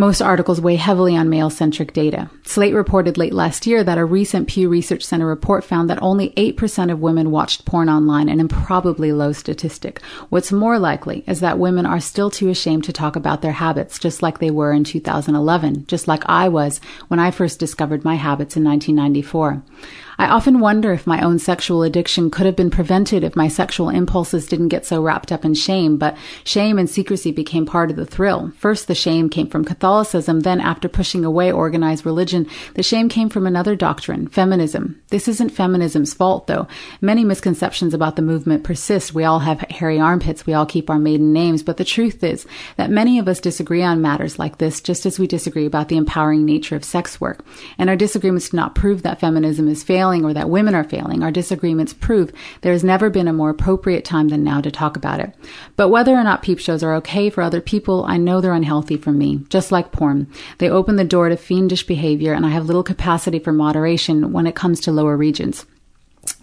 Most articles weigh heavily on male centric data. Slate reported late last year that a recent Pew Research Center report found that only 8% of women watched porn online, an improbably low statistic. What's more likely is that women are still too ashamed to talk about their habits, just like they were in 2011, just like I was when I first discovered my habits in 1994. I often wonder if my own sexual addiction could have been prevented if my sexual impulses didn't get so wrapped up in shame, but shame and secrecy became part of the thrill. First, the shame came from Catholicism, then, after pushing away organized religion, the shame came from another doctrine, feminism. This isn't feminism's fault, though. Many misconceptions about the movement persist. We all have hairy armpits, we all keep our maiden names, but the truth is that many of us disagree on matters like this, just as we disagree about the empowering nature of sex work. And our disagreements do not prove that feminism is failing failing or that women are failing. Our disagreements prove there has never been a more appropriate time than now to talk about it. But whether or not peep shows are okay for other people, I know they're unhealthy for me, just like porn. They open the door to fiendish behavior, and I have little capacity for moderation when it comes to lower regions.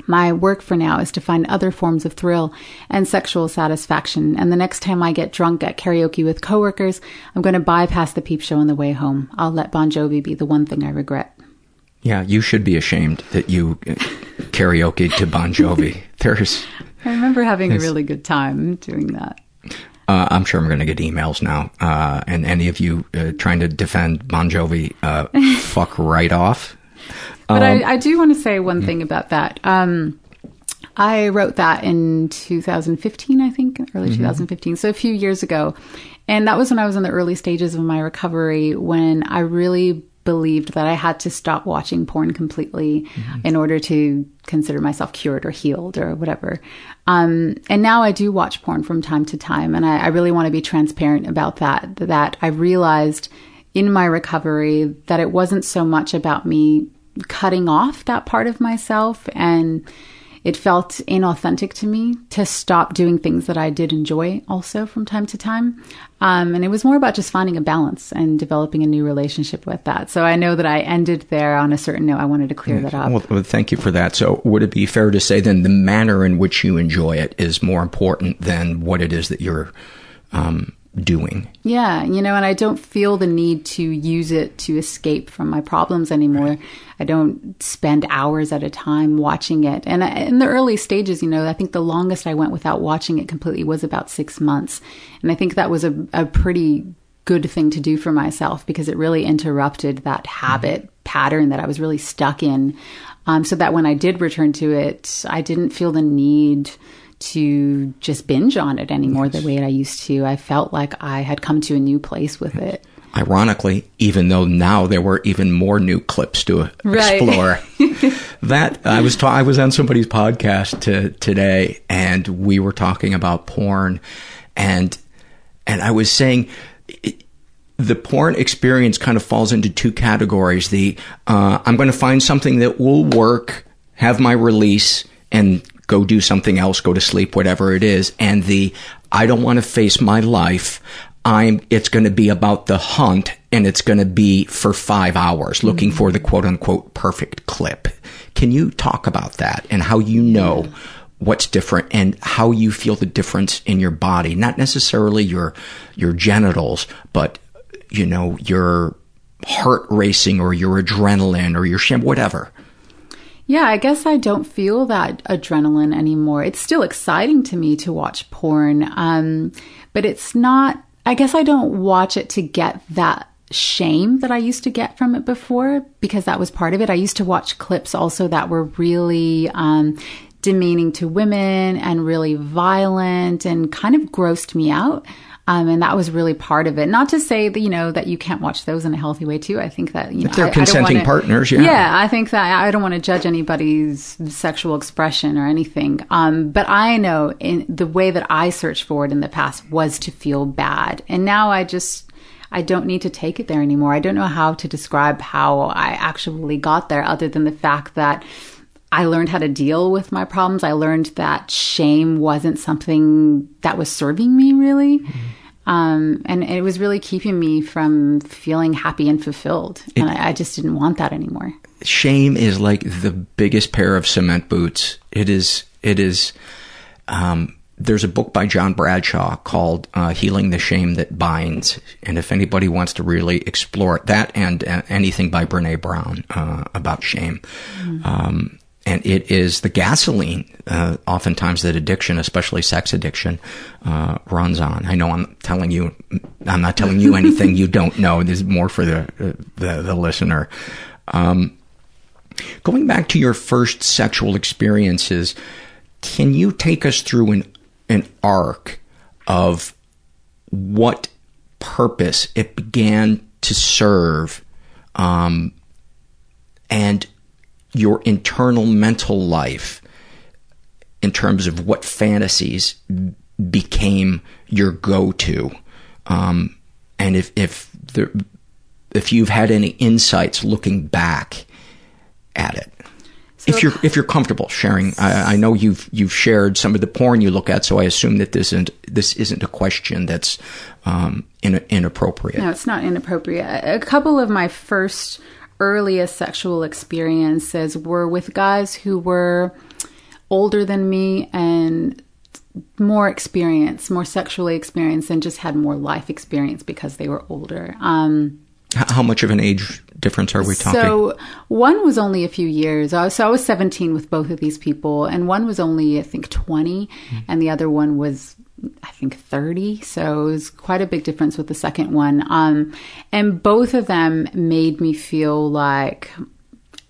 My work for now is to find other forms of thrill and sexual satisfaction. And the next time I get drunk at karaoke with coworkers, I'm going to bypass the peep show on the way home. I'll let Bon Jovi be the one thing I regret. Yeah, you should be ashamed that you uh, karaoke to Bon Jovi. There's. I remember having a really good time doing that. Uh, I'm sure I'm going to get emails now. Uh, and any of you uh, trying to defend Bon Jovi, uh, fuck right off. But um, I, I, do want to say one thing about that. Um, I wrote that in 2015, I think, early mm-hmm. 2015, so a few years ago. And that was when I was in the early stages of my recovery when I really believed that I had to stop watching porn completely mm-hmm. in order to consider myself cured or healed or whatever. Um, and now I do watch porn from time to time, and I, I really want to be transparent about that. That I realized in my recovery that it wasn't so much about me cutting off that part of myself and it felt inauthentic to me to stop doing things that I did enjoy also from time to time. Um, and it was more about just finding a balance and developing a new relationship with that. So I know that I ended there on a certain note. I wanted to clear that up. Well, well, thank you for that. So would it be fair to say then the manner in which you enjoy it is more important than what it is that you're um, doing. Yeah, you know, and I don't feel the need to use it to escape from my problems anymore. Right. I don't spend hours at a time watching it. And in the early stages, you know, I think the longest I went without watching it completely was about six months. And I think that was a, a pretty good thing to do for myself because it really interrupted that habit mm-hmm. pattern that I was really stuck in. Um, so that when I did return to it, I didn't feel the need to just binge on it anymore yes. the way I used to. I felt like I had come to a new place with it. Ironically, even though now there were even more new clips to right. explore. that I was ta- I was on somebody's podcast to, today, and we were talking about porn, and and I was saying. It, the porn experience kind of falls into two categories. The uh, I'm going to find something that will work, have my release, and go do something else, go to sleep, whatever it is. And the, I don't want to face my life. I'm, it's going to be about the hunt and it's going to be for five hours looking mm-hmm. for the quote unquote perfect clip. Can you talk about that and how you know what's different and how you feel the difference in your body? Not necessarily your, your genitals, but you know, your heart racing or your adrenaline or your sham, whatever. Yeah, I guess I don't feel that adrenaline anymore. It's still exciting to me to watch porn, um, but it's not. I guess I don't watch it to get that shame that I used to get from it before because that was part of it. I used to watch clips also that were really um, demeaning to women and really violent and kind of grossed me out. Um, and that was really part of it. Not to say that you know that you can't watch those in a healthy way too. I think that you know If they're I- I consenting wanna- partners, yeah. yeah, I think that I don't want to judge anybody's sexual expression or anything. Um, but I know in the way that I searched for it in the past was to feel bad, and now I just I don't need to take it there anymore. I don't know how to describe how I actually got there, other than the fact that. I learned how to deal with my problems. I learned that shame wasn't something that was serving me really. Um, and it was really keeping me from feeling happy and fulfilled. and I, I just didn't want that anymore. shame is like the biggest pair of cement boots. It is, it is, um, there's a book by John Bradshaw called uh, Healing the Shame That Binds. And if anybody wants to really explore it, that and uh, anything by Brene Brown uh, about shame. Um, and it is the gasoline, uh, oftentimes that addiction, especially sex addiction, uh, runs on. I know I'm telling you, I'm not telling you anything you don't know. This is more for the, the, the listener. Um, Going back to your first sexual experiences, can you take us through an an arc of what purpose it began to serve, um, and your internal mental life in terms of what fantasies became your go-to, um, and if if there, if you've had any insights looking back at it. if you're if you're comfortable sharing, I, I know you've you've shared some of the porn you look at, so I assume that this isn't this isn't a question that's um, in, inappropriate. No, it's not inappropriate. A couple of my first earliest sexual experiences were with guys who were older than me and more experience, more sexually experienced, and just had more life experience because they were older. Um, How much of an age difference are we talking? So one was only a few years. I was, so I was 17 with both of these people, and one was only I think 20, and the other one was I think 30. So it was quite a big difference with the second one. Um, and both of them made me feel like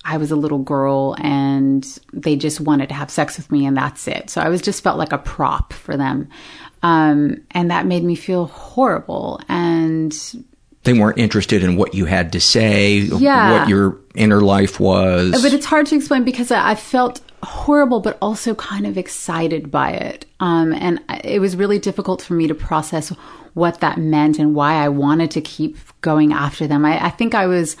I was a little girl and they just wanted to have sex with me and that's it. So I was just felt like a prop for them. Um, and that made me feel horrible. And they weren't interested in what you had to say, Yeah. what your inner life was. But it's hard to explain because I felt horrible, but also kind of excited by it. Um, and it was really difficult for me to process what that meant and why I wanted to keep going after them. I, I think I was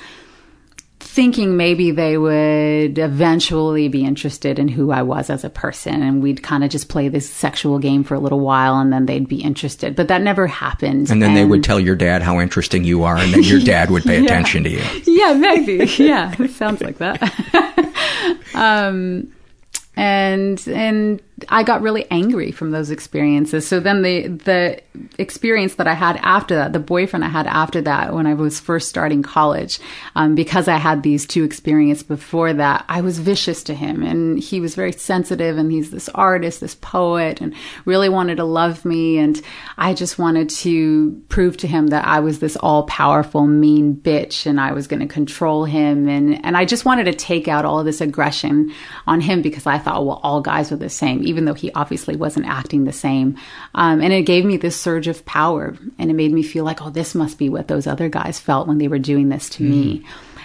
thinking maybe they would eventually be interested in who I was as a person and we'd kind of just play this sexual game for a little while and then they'd be interested. But that never happened. and then they would tell your dad how interesting you are, and then your dad would pay Yeah. attention to you. yeah, maybe. Yeah, it sounds like that. um, and and I got really angry from those experiences. So then the the experience that I had after that, the boyfriend I had after that, when I was first starting college, um, because I had these two experiences before that, I was vicious to him, and he was very sensitive, and he's this artist, this poet, and really wanted to love me, and I just wanted to prove to him that I was this all powerful, mean bitch, and I was going to control him, and and I just wanted to take out all of this aggression on him because I thought, well, all guys are the same, even though he obviously wasn't acting the same, um, and it gave me this surge of power, and it made me feel like, oh, this must be what those other guys felt when they were doing this to me.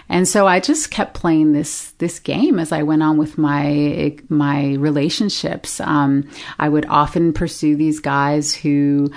And so I just kept playing this this game as I went on with my my relationships. Um, I would often pursue these guys who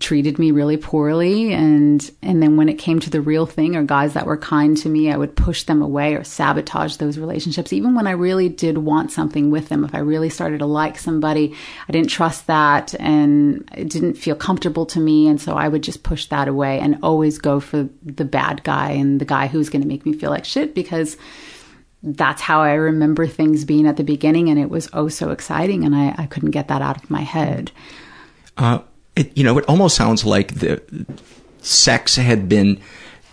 treated me really poorly, and and then when it came to the real thing, or guys that were kind to me, I would push them away or sabotage those relationships. Even when I really did want something with them, if I really started to like somebody, I didn't trust that, and it didn't feel comfortable to me, and so I would just push that away and always go for the bad guy and the guy who's going to make me feel like shit because that's how I remember things being at the beginning, and it was oh so exciting, and I, I couldn't get that out of my head. Uh, it, you know, it almost sounds like the sex had been,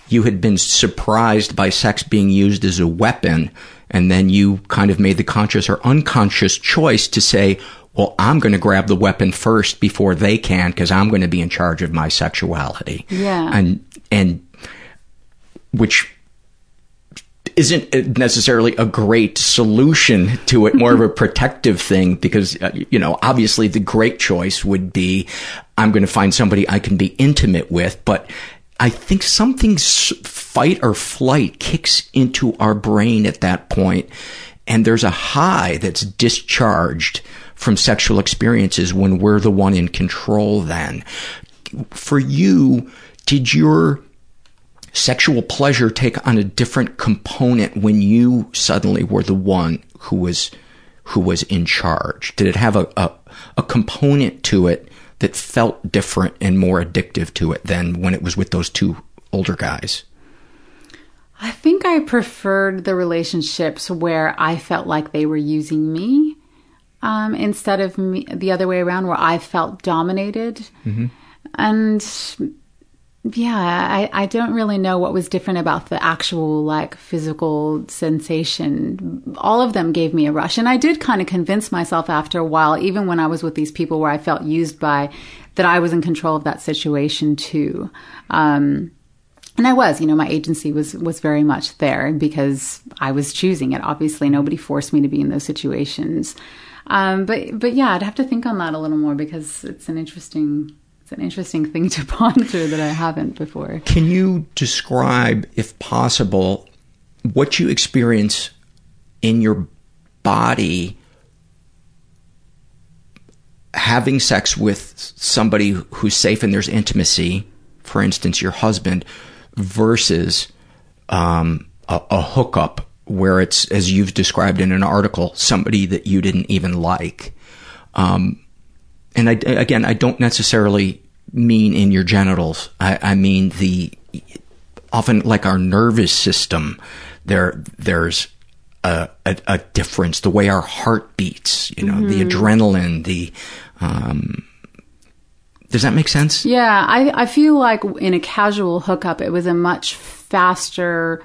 you had been surprised by sex being used as a weapon, and then you kind of made the conscious or unconscious choice to say, well, I'm going to grab the weapon first before they can because I'm going to be in charge of my sexuality. Yeah. And, and, which isn't necessarily a great solution to it, more of a protective thing because, uh, you know, obviously the great choice would be I'm going to find somebody I can be intimate with, but I think something fight or flight kicks into our brain at that point, and there's a high that's discharged from sexual experiences when we're the one in control then. For you, did your sexual pleasure take on a different component when you suddenly were the one who was who was in charge? Did it have a, a, a component to it that felt different and more addictive to it than when it was with those two older guys? I think I preferred the relationships where I felt like they were using me um, instead of me, the other way around, where I felt dominated. Mm-hmm. And yeah, I, I don't really know what was different about the actual like physical sensation. All of them gave me a rush. And I did kind of convince myself after a while, even when I was with these people where I felt used by, that I was in control of that situation too. Um, and I was, you know, my agency was was very much there because I was choosing it. Obviously, nobody forced me to be in those situations. Um, but but yeah, I'd have to think on that a little more because it's an interesting it's an interesting thing to ponder that I haven't before. Can you describe, if possible, what you experience in your body having sex with somebody who's safe and there's intimacy, for instance, your husband, versus um, a, a hookup where it's, as you've described in an article, somebody that you didn't even like. Um, and I, again, I don't necessarily mean in your genitals. I, I mean the often like our nervous system. There, there's a, a, a difference. The way our heart beats. You know, mm-hmm. the adrenaline. The um, does that make sense? Yeah, I, I feel like in a casual hookup, it was a much faster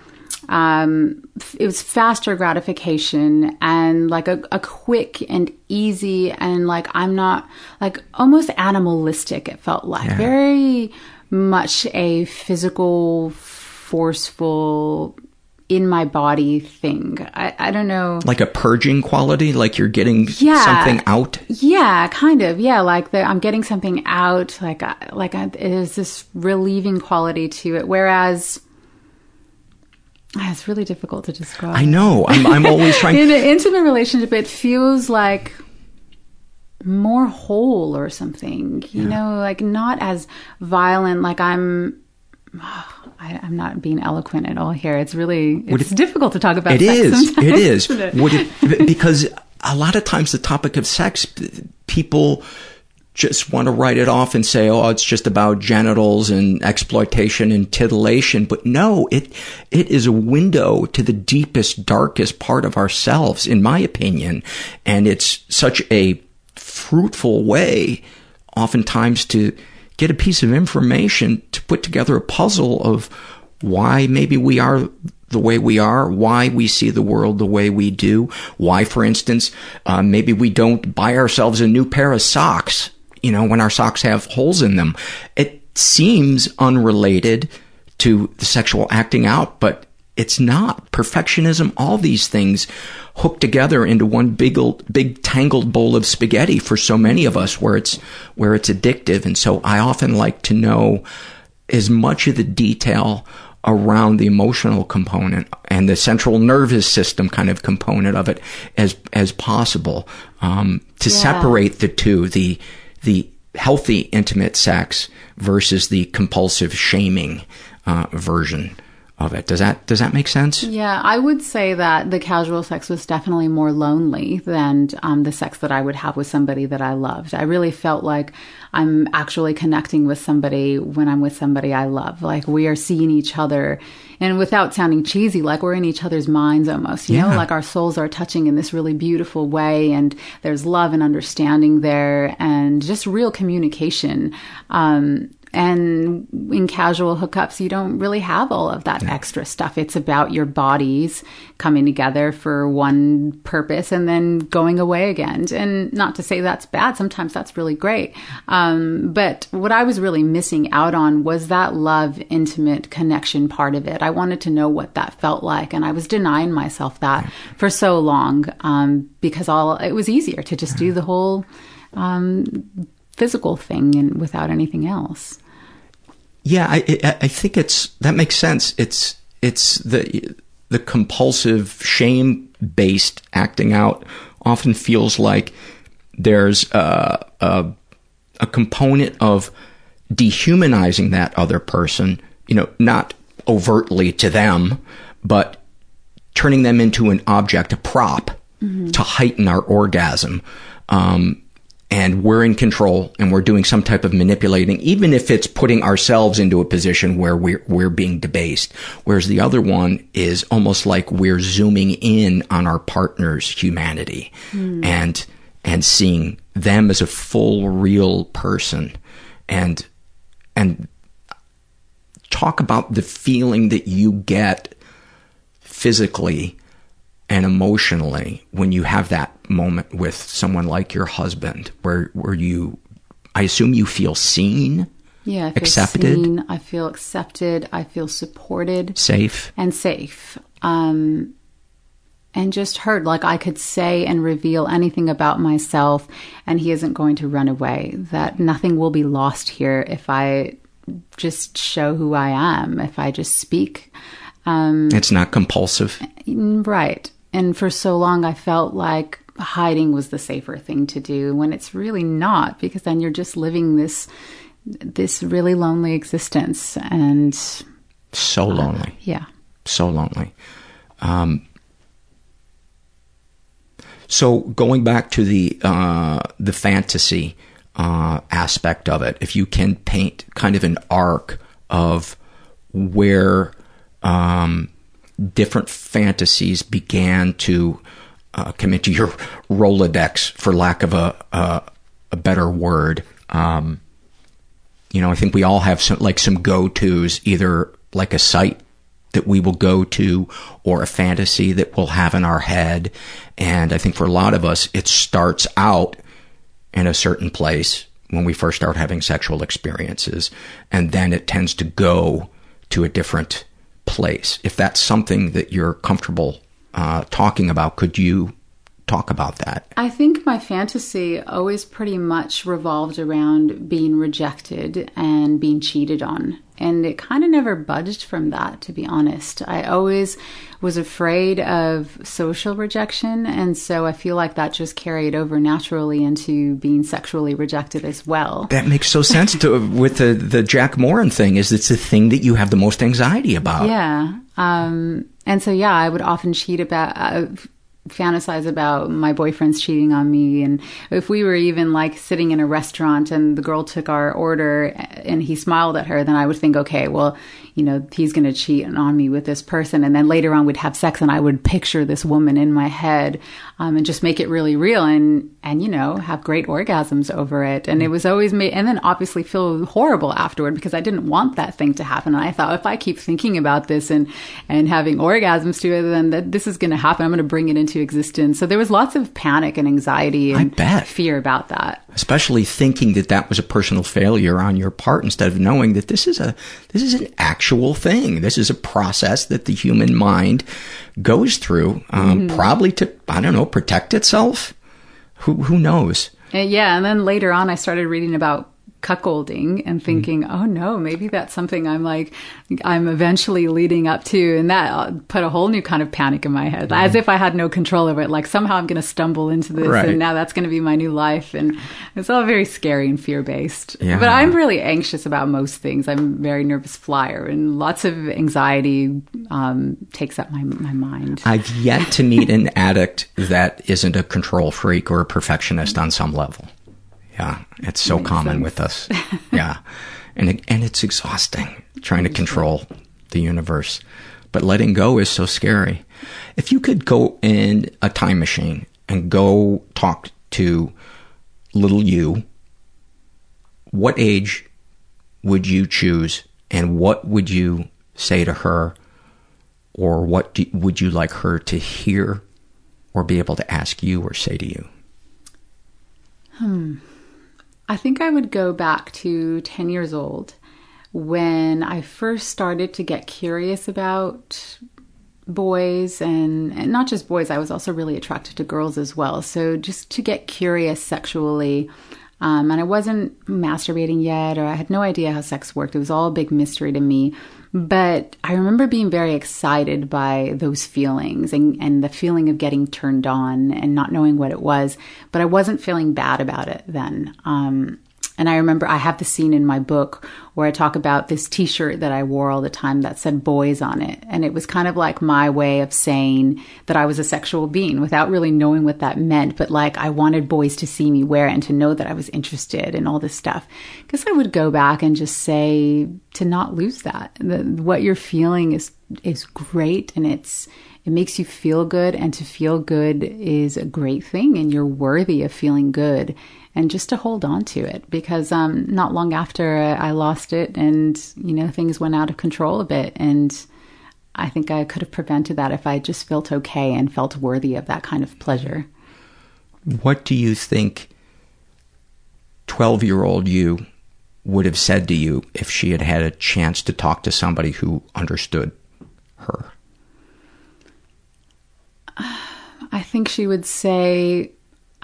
um, it was faster gratification and like a, a quick and easy and like I'm not like almost animalistic. It felt like yeah. very much a physical, forceful, in my body thing. I, I don't know. Like a purging quality, like you're getting yeah, something out. Yeah, kind of. Yeah, like the, I'm getting something out. Like like I, there's this relieving quality to it. Whereas Ah, it's really difficult to describe. I know. I'm, I'm always trying. In an intimate relationship, it feels like more whole or something. You yeah. know, like not as violent. Like I'm. Oh, I, am not being eloquent at all here. It's really it's it, difficult to talk about. It is. It is. Would it, because a lot of times the topic of sex, people just want to write it off and say, oh, it's just about genitals and exploitation and titillation. But no, it, it is a window to the deepest, darkest part of ourselves, in my opinion. And it's such a fruitful way, oftentimes, to get a piece of information to put together a puzzle of why maybe we are the way we are, why we see the world the way we do, why, for instance, uh, maybe we don't buy ourselves a new pair of socks you know, when our socks have holes in them. It seems unrelated to the sexual acting out, but it's not. Perfectionism, all these things hooked together into one big, old, big tangled bowl of spaghetti for so many of us where it's, where it's addictive. And so I often like to know as much of the detail around the emotional component and the central nervous system kind of component of it as, as possible, um, to yeah. separate the two, the, the healthy intimate sex versus the compulsive shaming uh, version of it. Does that does that make sense? Yeah, I would say that the casual sex was definitely more lonely than um, the sex that I would have with somebody that I loved. I really felt like I'm actually connecting with somebody when I'm with somebody I love. Like we are seeing each other, and without sounding cheesy, like we're in each other's minds almost. You yeah. know, like our souls are touching in this really beautiful way, and there's love and understanding there, and just real communication. Um, and in casual hookups, you don't really have all of that extra stuff. It's about your bodies coming together for one purpose and then going away again. And not to say that's bad, sometimes that's really great. Um, but what I was really missing out on was that love, intimate connection part of it. I wanted to know what that felt like, and I was denying myself that for so long um, because all it was easier to just do the whole um, physical thing and without anything else. Yeah, I, I, I think it's that makes sense. It's it's the the compulsive shame based acting out often feels like there's a, a a component of dehumanizing that other person. You know, not overtly to them, but turning them into an object, a prop, to heighten our orgasm. Um, and we're in control and we're doing some type of manipulating, even if it's putting ourselves into a position where we're, we're being debased. Whereas the other one is almost like we're zooming in on our partner's humanity hmm. and, and seeing them as a full, real person. And, and talk about the feeling that you get physically and emotionally when you have that moment with someone like your husband where where you I assume you feel seen, Yeah, I feel Accepted? seen, I feel accepted. I feel supported. safe. and safe um and just heard like i could say and reveal anything about myself and he isn't going to run away that nothing will be lost here if i just show who i am if i just speak um It's not compulsive. right and for so long i felt like hiding was the safer thing to do when it's really not because then you're just living this this really lonely existence and So lonely. yeah So lonely. Um, so going back to the uh, the fantasy uh, aspect of it, if you can paint kind of an arc of where um, different fantasies began to uh, come into your Rolodex, for lack of a a, a better word. Um, you know, I think we all have some like some go tos, either like a site that we will go to or a fantasy that we'll have in our head. And I think for a lot of us, it starts out in a certain place when we first start having sexual experiences, and then it tends to go to a different place. If that's something that you're comfortable uh, talking about, could you talk about that? I think my fantasy always pretty much revolved around being rejected and being cheated on. And it kind of never budged from that, to be honest. I always was afraid of social rejection. And so I feel like that just carried over naturally into being sexually rejected as well. That makes so sense to with the the Jack Moran thing. Is it's the thing that you have the most anxiety about? Yeah. Um, and so, yeah, I would often cheat about, uh, fantasize about my boyfriend's cheating on me. And if we were even like sitting in a restaurant and the girl took our order and he smiled at her, then I would think, okay, well, you know, he's going to cheat on me with this person. And then later on we'd have sex and I would picture this woman in my head, um, and just make it really real and, and, you know, have great orgasms over it. And it was always me. and then obviously feel horrible afterward because I didn't want that thing to happen. And I thought if I keep thinking about this and, and having orgasms to it, then that this is going to happen. I'm going to bring it into existence. So there was lots of panic and anxiety and fear about that. especially thinking that that was a personal failure on your part instead of knowing that this is a this is an actual thing. This is a process that the human mind goes through um, probably to i don't know protect itself? Who who knows? Uh, yeah, and then later on, I started reading about cuckolding and thinking, oh no, maybe that's something I'm like, I'm eventually leading up to, and that uh, put a whole new kind of panic in my head, as if I had no control over it. Like somehow I'm going to stumble into this, Right. and now that's going to be my new life, and it's all very scary and fear based. Yeah. But I'm really anxious about most things. I'm a very nervous flyer, and lots of anxiety um, takes up my my mind. i've yet to meet an addict that isn't a control freak or a perfectionist on some level yeah it's so common with us. Yeah. And it, and it's exhausting trying to control the universe. But letting go is so scary. If you could go in a time machine and go talk to little you what age would you choose and what would you say to her or what do, would you like her to hear or be able to ask you or say to you? Hmm. I think I would go back to 10 years old when I first started to get curious about boys and, and, not just boys, I was also really attracted to girls as well. So just to get curious sexually. Um, and I wasn't masturbating yet, or I had no idea how sex worked. It was all a big mystery to me. But I remember being very excited by those feelings and, and the feeling of getting turned on and not knowing what it was. But I wasn't feeling bad about it then. Um, and I remember I have the scene in my book where I talk about this t shirt that I wore all the time that said boys on it. And it was kind of like my way of saying that I was a sexual being without really knowing what that meant. But like I wanted boys to see me wear it and to know that I was interested in all this stuff. Because I would go back and just say to not lose that. The, what you're feeling is, is great and it's, it makes you feel good and to feel good is a great thing and you're worthy of feeling good and just to hold on to it because um, not long after I lost it and you know things went out of control a bit and I think I could have prevented that if I just felt okay and felt worthy of that kind of pleasure. What do you think 12 year old you would have said to you if she had had a chance to talk to somebody who understood her? I think she would say,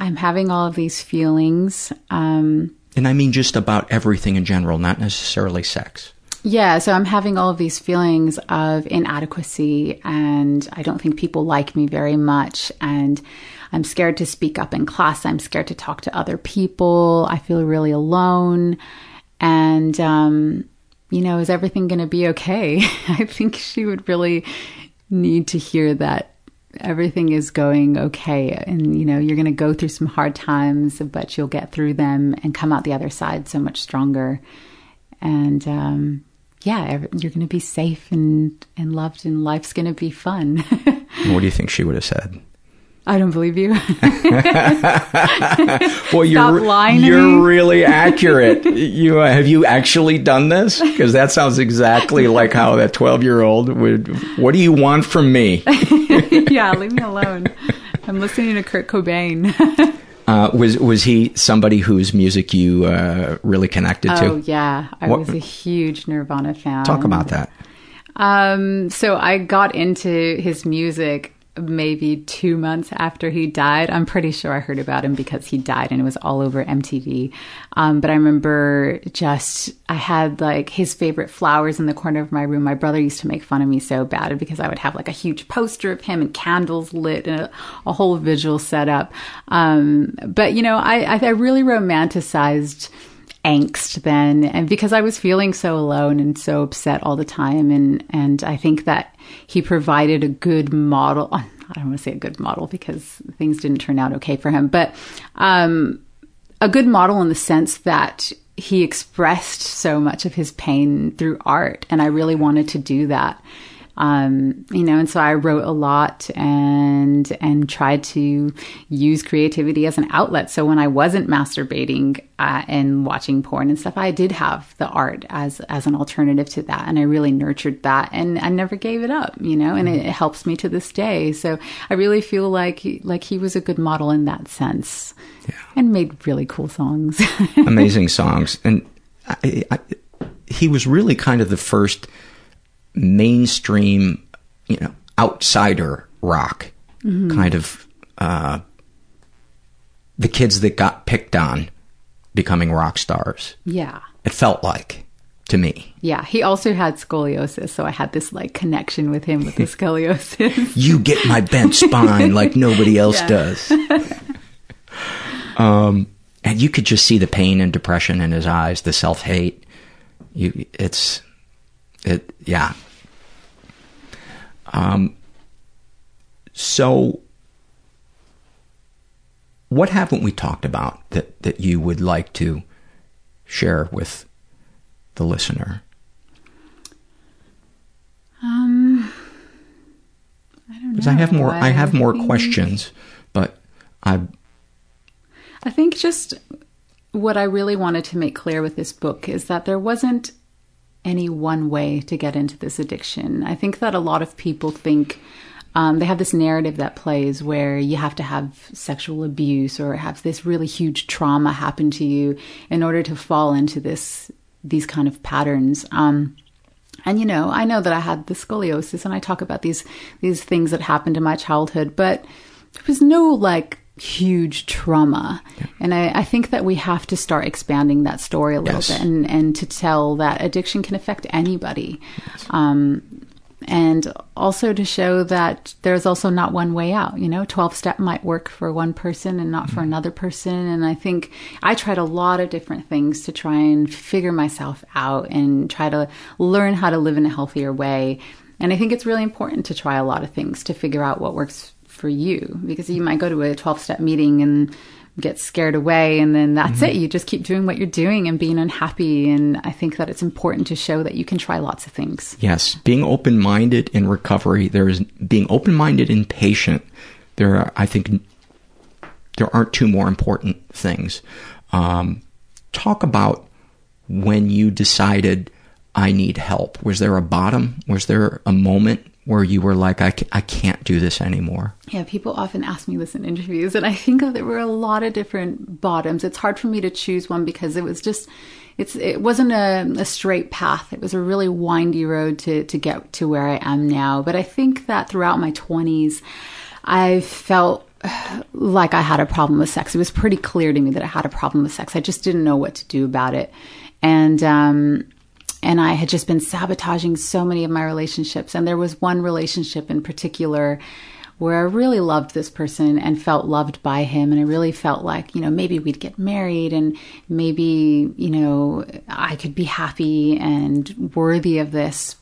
I'm having all of these feelings. Um, and I mean just about everything in general, not necessarily sex. Yeah, so I'm having all of these feelings of inadequacy, and I don't think people like me very much. And I'm scared to speak up in class. I'm scared to talk to other people. I feel really alone. And, um, you know, is everything going to be okay? I think she would really need to hear that everything is going okay and you know you're going to go through some hard times but you'll get through them and come out the other side so much stronger and um, yeah you're going to be safe and and loved and life's going to be fun what do you think she would have said I don't believe you. well, you're you're really accurate. You uh, have you actually done this? Because that sounds exactly like how that twelve year old would. What do you want from me? yeah, leave me alone. I'm listening to Kurt Cobain. Uh, was was he somebody whose music you uh, really connected to? Oh yeah, I what? was a huge Nirvana fan. Talk about that. Um, so I got into his music maybe two months after he died. I'm pretty sure I heard about him because he died and it was all over MTV. Um, but I remember just, I had like his favorite flowers in the corner of my room. My brother used to make fun of me so bad because I would have like a huge poster of him and candles lit and a, a whole visual set up. Um, but you know, I, I really romanticized angst then. And because I was feeling so alone and so upset all the time. And and I think that he provided a good model. I don't want to say a good model because things didn't turn out okay for him. But um, a good model in the sense that he expressed so much of his pain through art. And I really wanted to do that um, you know, and so I wrote a lot and and tried to use creativity as an outlet. So when I wasn't masturbating uh, and watching porn and stuff, I did have the art as as an alternative to that, and I really nurtured that, and I never gave it up. You know, and it, it helps me to this day. So I really feel like like he was a good model in that sense, yeah. and made really cool songs, amazing songs, and I, I, he was really kind of the first mainstream, you know, outsider rock mm-hmm. kind of uh, the kids that got picked on becoming rock stars. Yeah. It felt like to me. Yeah, he also had scoliosis, so I had this like connection with him with the scoliosis. you get my bent spine like nobody else does. um, and you could just see the pain and depression in his eyes, the self hate. You, it's it, yeah. Um, so, what haven't we talked about that, that you would like to share with the listener? Um, I don't know. Because I have more, I, I have more questions, but I. I think just what I really wanted to make clear with this book is that there wasn't any one way to get into this addiction. I think that a lot of people think um, they have this narrative that plays where you have to have sexual abuse or have this really huge trauma happen to you in order to fall into this these kind of patterns. Um, and you know, I know that I had the scoliosis, and I talk about these these things that happened in my childhood, but there was no like huge trauma. Yeah. And I, I, think that we have to start expanding that story a little yes. bit and, and to tell that addiction can affect anybody. Yes. Um, and also to show that there's also not one way out. You know, 12 step might work for one person and not mm-hmm. for another person. And I think I tried a lot of different things to try and figure myself out and try to learn how to live in a healthier way. And I think it's really important to try a lot of things to figure out what works for you because you might go to a 12 step meeting and get scared away and then that's mm-hmm. it. You just keep doing what you're doing and being unhappy. And i think that it's important to show that you can try lots of things. Yes. Being open-minded in recovery. There is being open-minded and patient. There are i think there aren't two more important things. Um, talk about when you decided i need help. Was there a bottom? Was there a moment where you were like, I, I can't do this anymore? Yeah, people often ask me this in interviews, and I think there were a lot of different bottoms. It's hard for me to choose one because it was just, it's it wasn't a, a straight path. It was a really windy road to to get to where I am now. But I think that throughout my twenties, I felt like I had a problem with sex. It was pretty clear to me that I had a problem with sex. I just didn't know what to do about it, and um, and I had just been sabotaging so many of my relationships. And there was one relationship in particular where I really loved this person and felt loved by him. And I really felt like, you know, maybe we'd get married and maybe, you know, I could be happy and worthy of this.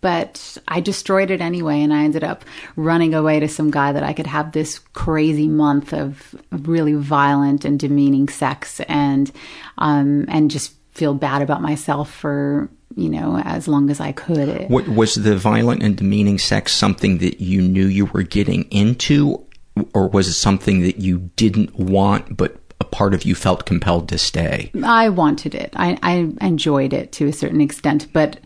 But I destroyed it anyway, and I ended up running away to some guy that I could have this crazy month of really violent and demeaning sex, and um, and just feel bad about myself for you know as long as I could. What was the violent and demeaning sex something that you knew you were getting into, or was it something that you didn't want but a part of you felt compelled to stay? I wanted it. I, I enjoyed it to a certain extent, but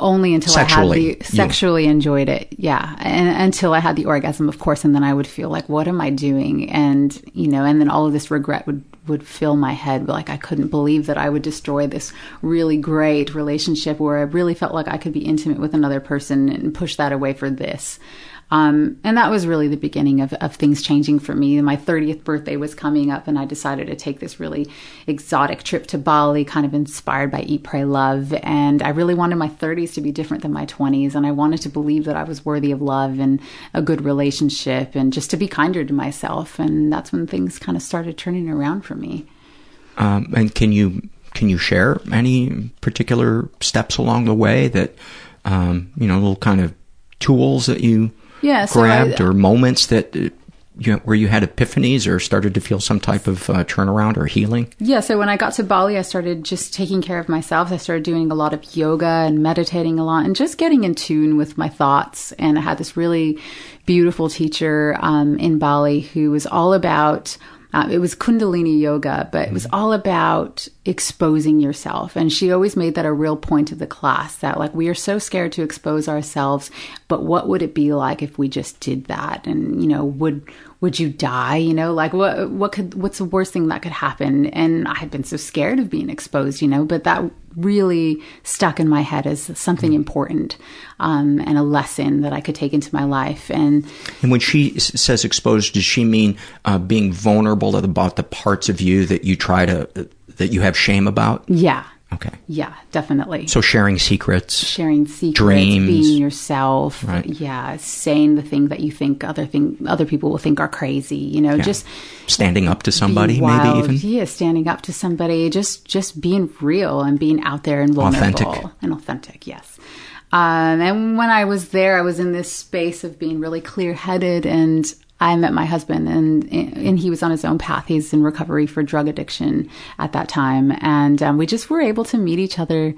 only until sexually, I had the sexually you. enjoyed it. Yeah. And until I had the orgasm, of course. And then I would feel like, what am I doing? And, you know, and then all of this regret would, would fill my head. Like I couldn't believe that I would destroy this really great relationship where I really felt like I could be intimate with another person and push that away for this. Um, and that was really the beginning of, of things changing for me. My 30th birthday was coming up, and I decided to take this really exotic trip to Bali, kind of inspired by Eat, Pray, Love. And I really wanted my 30s to be different than my 20s. And I wanted to believe that I was worthy of love and a good relationship and just to be kinder to myself. And that's when things kind of started turning around for me. Um, and can you can you share any particular steps along the way that um, you know little kind of tools that you yeah, so grabbed I, or moments that uh, you know, where you had epiphanies or started to feel some type of uh, turnaround or healing? Yeah, so when I got to Bali, I started just taking care of myself. I started doing a lot of yoga and meditating a lot and just getting in tune with my thoughts. And I had this really beautiful teacher um, in Bali who was all about uh, it was Kundalini yoga, but it was mm-hmm. all about exposing yourself. And she always made that a real point of the class that, like, we are so scared to expose ourselves, but what would it be like if we just did that? And, you know, would would you die? You know, like what what could what's the worst thing that could happen? And I had been so scared of being exposed, you know, but that really stuck in my head as something important um, and a lesson that I could take into my life. And and when she says exposed, does she mean uh, being vulnerable about the parts of you that you try to that you have shame about? Yeah, Okay. Yeah, definitely. So sharing secrets, sharing secrets, dreams, being yourself. Right. Yeah, saying the thing that you think other thing other people will think are crazy. You know, yeah. just standing up to somebody, maybe even. Yeah, standing up to somebody. Just just being real and being out there and vulnerable authentic. and authentic. Yes. Um, and when I was there, I was in this space of being really clear headed and I met my husband, and and he was on his own path. He's in recovery for drug addiction at that time, and um, we just were able to meet each other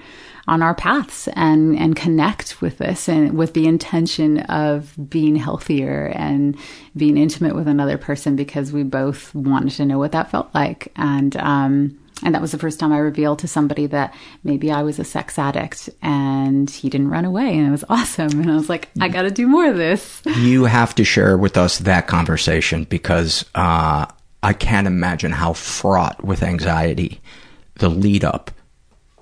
on our paths and and connect with this, and with the intention of being healthier and being intimate with another person because we both wanted to know what that felt like, and um, and that was the first time I revealed to somebody that maybe I was a sex addict and he didn't run away. And it was awesome. And I was like, I got to do more of this. You have to share with us that conversation because uh, I can't imagine how fraught with anxiety the lead up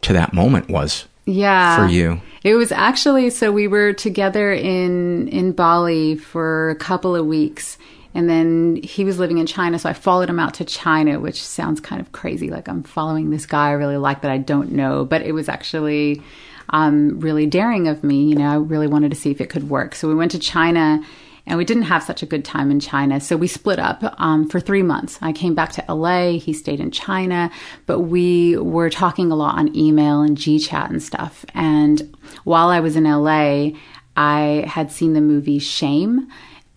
to that moment was Yeah. for you. It was actually so we were together in in Bali for a couple of weeks and then he was living in China so I followed him out to China which sounds kind of crazy like I'm following this guy I really like that I don't know but it was actually um, really daring of me you know I really wanted to see if it could work so we went to China and we didn't have such a good time in China. So we split up um, for three months. I came back to LA. He stayed in China, but we were talking a lot on email and GChat and stuff. And while I was in LA, I had seen the movie Shame,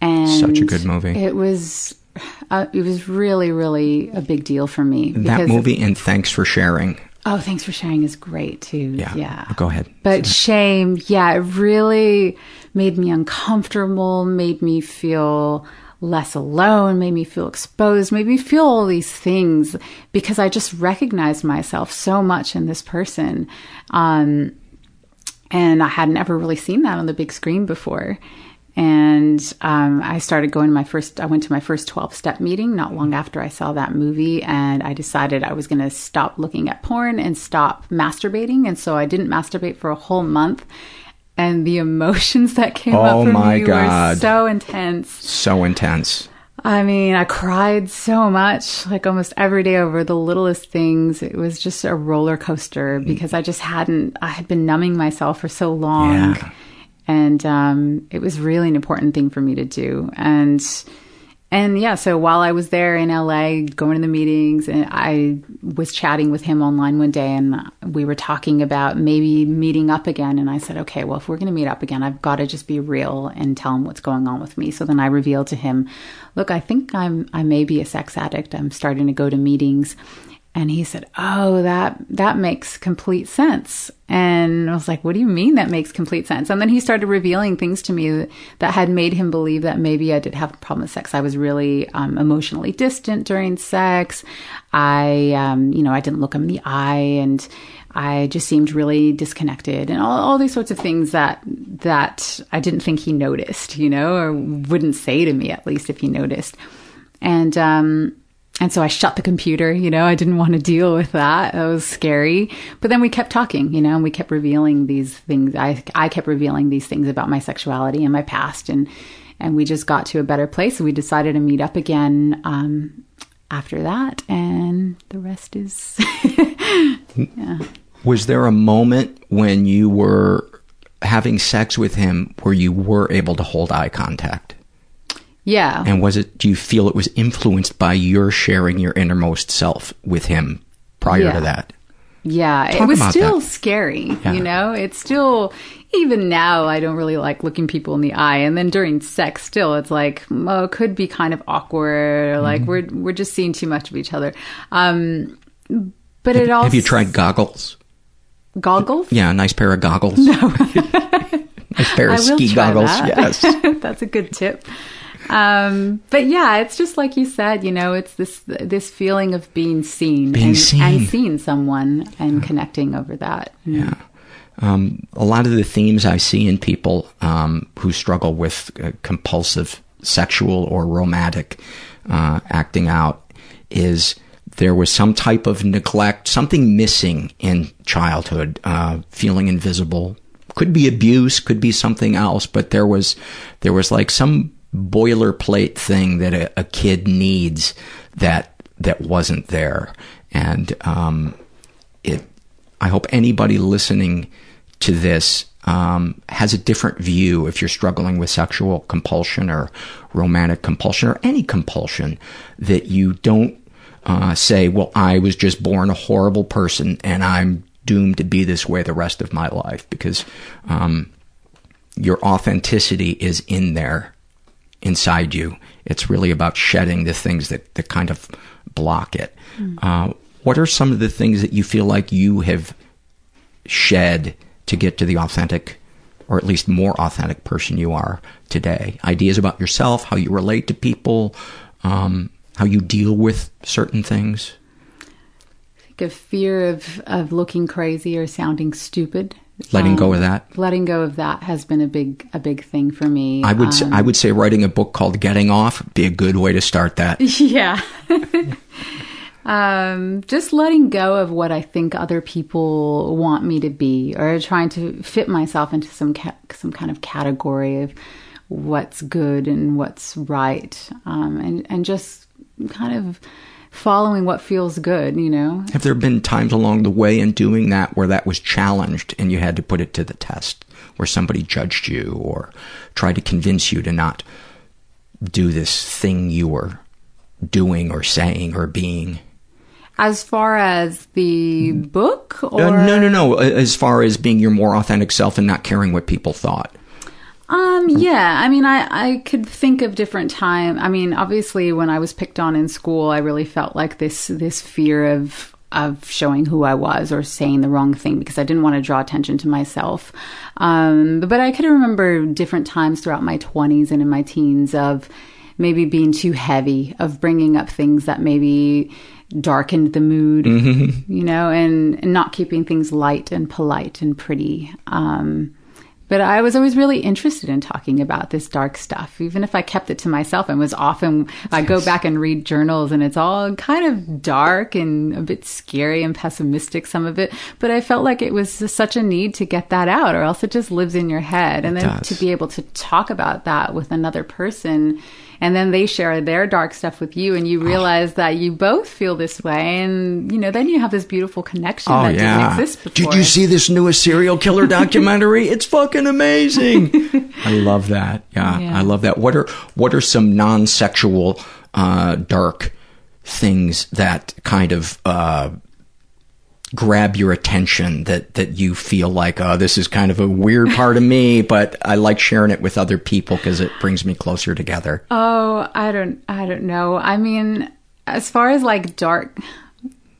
and Such a good movie. It was. Uh, it was really, really a big deal for me. That movie, and thanks for sharing. Oh, thanks for sharing is great too. Yeah. Yeah. Go ahead. But shame, yeah, it really made me uncomfortable, made me feel less alone, made me feel exposed, made me feel all these things because I just recognized myself so much in this person. Um, and I had never really seen that on the big screen before. And um, I started going to my first, I went to my first 12 step meeting not long after I saw that movie. And I decided I was going to stop looking at porn and stop masturbating. And so I didn't masturbate for a whole month. And the emotions that came Oh up for me were so intense. So intense. I mean, I cried so much, like almost every day over the littlest things. It was just a roller coaster because I just hadn't, I had been numbing myself for so long. Yeah. And um, it was really an important thing for me to do. And and yeah, so while I was there in LA going to the meetings, and I was chatting with him online one day, and we were talking about maybe meeting up again. And I said, okay, well, if we're going to meet up again, I've got to just be real and tell him what's going on with me. So then I revealed to him, look, I think I'm I may be a sex addict. I'm starting to go to meetings. And he said, "Oh, that that makes complete sense." And I was like, "What do you mean that makes complete sense?" And then he started revealing things to me that, had made him believe that maybe I did have a problem with sex. I was really um, emotionally distant during sex. I, um, you know, I didn't look him in the eye, and I just seemed really disconnected, and all, all these sorts of things that that I didn't think he noticed, you know, or wouldn't say to me at least if he noticed. And um, and so I shut the computer, you know, I didn't want to deal with that. It was scary. But then we kept talking, you know, and we kept revealing these things. I, I kept revealing these things about my sexuality and my past. And, and we just got to a better place. We decided to meet up again, um, after that. And the rest is, yeah. Was there a moment when you were having sex with him where you were able to hold eye contact? Yeah. And was it, do you feel it was influenced by your sharing your innermost self with him prior Yeah. to that? Yeah, Talk it was still that. scary, Yeah. you know? It's still, even now, I don't really like looking people in the eye. And then during sex, still, it's like, oh, it could be kind of awkward, or Mm-hmm. like we're, we're just seeing too much of each other. Um, but it also. Have you tried goggles? goggles? Yeah, a nice pair of goggles. No. nice pair of ski goggles. that. Yes. That's a good tip. Um, but yeah, it's just like you said, you know, it's this this feeling of being seen, Being and, seen. and seeing someone and connecting over that. Yeah. Um, a lot of the themes I see in people um, who struggle with uh, compulsive sexual or romantic uh, acting out is there was some type of neglect, something missing in childhood, uh, feeling invisible. Could be abuse, could be something else, but there was there was like some boilerplate thing that a, a kid needs that that wasn't there, and um, it I hope anybody listening to this um, has a different view if you're struggling with sexual compulsion or romantic compulsion or any compulsion that you don't uh, say, well, I was just born a horrible person and I'm doomed to be this way the rest of my life because um, your authenticity is in there inside you. It's really about shedding the things that, that kind of block it. Mm. Uh, what are some of the things that you feel like you have shed to get to the authentic, or at least more authentic person you are today? Ideas about yourself, how you relate to people, um, how you deal with certain things? Like a fear of, of looking crazy or sounding stupid. Letting go Um, of that? Letting go of that has been a big a big thing for me. I would say, Um, I would say writing a book called Getting Off would be a good way to start that. Yeah. um, just letting go of what I think other people want me to be, or trying to fit myself into some ca- some kind of category of what's good and what's right, um, and and just kind of following what feels good. You know, Have there been times along the way in doing that where that was challenged and you had to put it to the test, where somebody judged you or tried to convince you to not do this thing you were doing or saying or being? as far as the book, or Uh, no, no, no. As far as being your more authentic self and not caring what people thought. Um, yeah, I mean, I, I could think of different time. I mean, obviously when I was picked on in school, I really felt like this, this fear of, of showing who I was or saying the wrong thing because I didn't want to draw attention to myself. Um, but I could remember different times throughout my twenties and in my teens of maybe being too heavy, of bringing up things that maybe darkened the mood, you know, and, and not keeping things light and polite and pretty. Um, but I was always really interested in talking about this dark stuff, even if I kept it to myself and was often, I go back and read journals and it's all kind of dark and a bit scary and pessimistic, some of it. But I felt like it was such a need to get that out or else it just lives in your head. And then does. to be able to talk about that with another person and then they share their dark stuff with you and you realize that you both feel this way and you know then you have this beautiful connection Oh that yeah! didn't exist before Did you see this newest serial killer documentary? it's fucking amazing. I love that. Yeah, Yeah. I love that. What are what are some non-sexual uh, dark things that kind of uh, grab your attention that that you feel like oh this is kind of a weird part of me but I like sharing it with other people because it brings me closer together. Oh, I don't I don't know. I mean, as far as like dark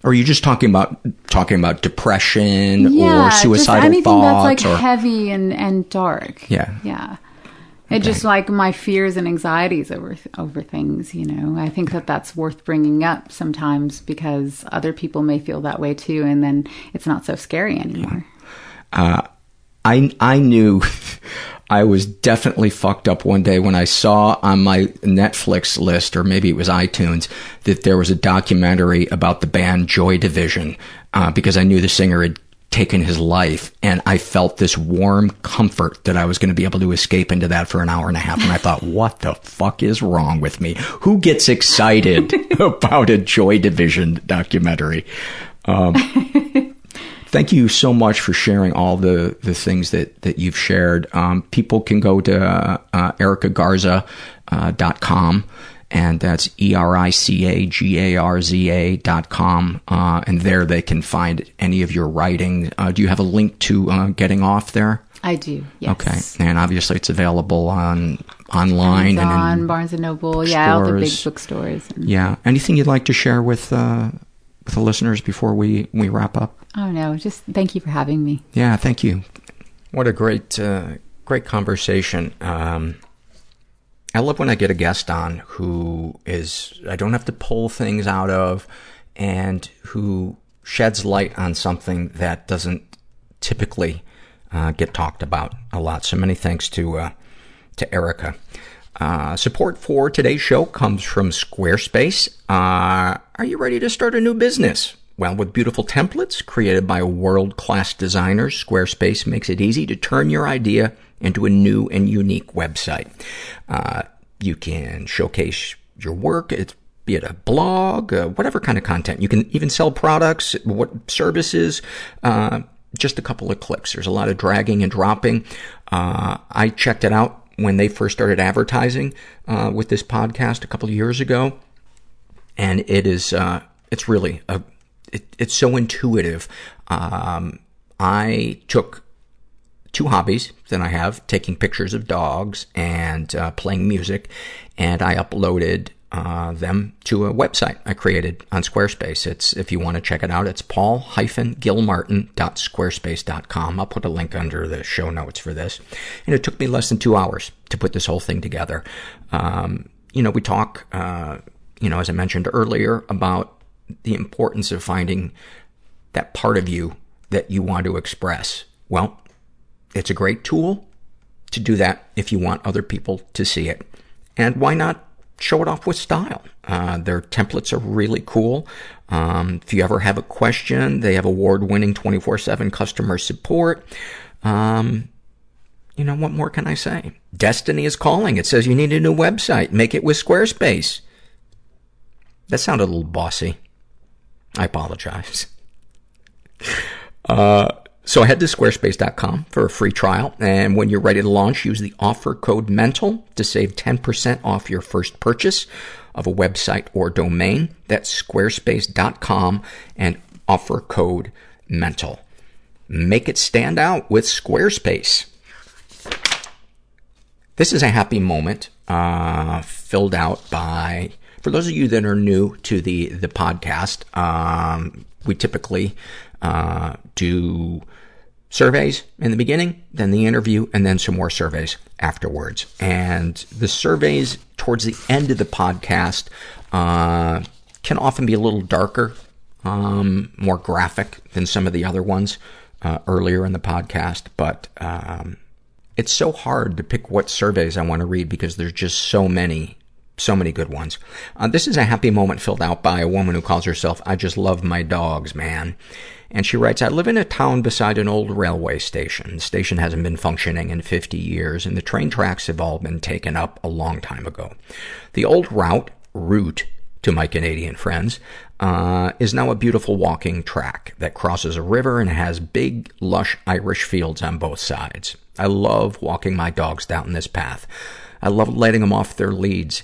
Or are you just talking about talking about depression yeah, or suicidal just anything thoughts that's like or heavy and and dark. Yeah. Yeah. It just like my fears and anxieties over over things, you know. I think that that's worth bringing up sometimes because other people may feel that way too and then it's not so scary anymore. uh, I I knew I was definitely fucked up one day when I saw on my Netflix list, or maybe it was iTunes, that there was a documentary about the band Joy Division, uh, because I knew the singer had taken his life, and I felt this warm comfort that I was going to be able to escape into that for an hour and a half. And I thought, what the fuck is wrong with me? Who gets excited about a Joy Division documentary? Um, thank you so much for sharing all the, the things that, that you've shared. Um, people can go to uh, uh, dot com, and that's E R I C A G A R Z A dot com, uh, and there they can find any of your writing. Uh, do you have a link to uh, getting off there? I do. Yes. Okay, and obviously it's available on online and Amazon, in Barnes and Noble, yeah, all the big bookstores. And, yeah. Anything you'd like to share with uh, with the listeners before we we wrap up? Oh no, just thank you for having me. Yeah, thank you. What a great, uh, great conversation. Um, I love when I get a guest on who is, I don't have to pull things out of and who sheds light on something that doesn't typically uh, get talked about a lot. So many thanks to, uh, to Erica. Uh, support for today's show comes from Squarespace. Uh, are you ready to start a new business? Well, with beautiful templates created by world-class designers, Squarespace makes it easy to turn your idea into a new and unique website. Uh, you can showcase your work, it's, be it a blog, uh, whatever kind of content. You can even sell products, what services, uh, just a couple of clicks. There's a lot of dragging and dropping. Uh, I checked it out when they first started advertising uh, with this podcast a couple of years ago, and it is uh, it's really a it, it's so intuitive. Um, I took two hobbies that I have, taking pictures of dogs and uh, playing music. And I uploaded uh, them to a website I created on Squarespace. It's, if you want to check it out, it's paul-gilmartin.squarespace.com. I'll put a link under the show notes for this. And it took me less than two hours to put this whole thing together. Um, you know, we talk, uh, you know, as I mentioned earlier about the importance of finding that part of you that you want to express. Well, it's a great tool to do that if you want other people to see it. And why not show it off with style? Uh, their templates are really cool. Um, if you ever have a question, they have award-winning 24-7 customer support. Um, you know, what more can I say? Destiny is calling. It says you need a new website. Make it with Squarespace. That sounded a little bossy. I apologize. Uh, so head to squarespace.com for a free trial. And when you're ready to launch, use the offer code MENTAL to save 10% off your first purchase of a website or domain. That's squarespace.com and offer code MENTAL. Make it stand out with Squarespace. This is a happy moment, uh, filled out by, for those of you that are new to the, the podcast, um, we typically, uh, do surveys in the beginning, then the interview, and then some more surveys afterwards. And the surveys towards the end of the podcast, uh, can often be a little darker, um, more graphic than some of the other ones, uh, earlier in the podcast. But, um, it's so hard to pick what surveys I want to read because there's just so many, so many good ones. Uh, this is a happy moment filled out by a woman who calls herself, I just love my dogs, man. And she writes, I live in a town beside an old railway station. The station hasn't been functioning in 50 years, and the train tracks have all been taken up a long time ago. The old route, route, to my Canadian friends, uh, is now a beautiful walking track that crosses a river and has big, lush Irish fields on both sides. I love walking my dogs down this path. I love letting them off their leads.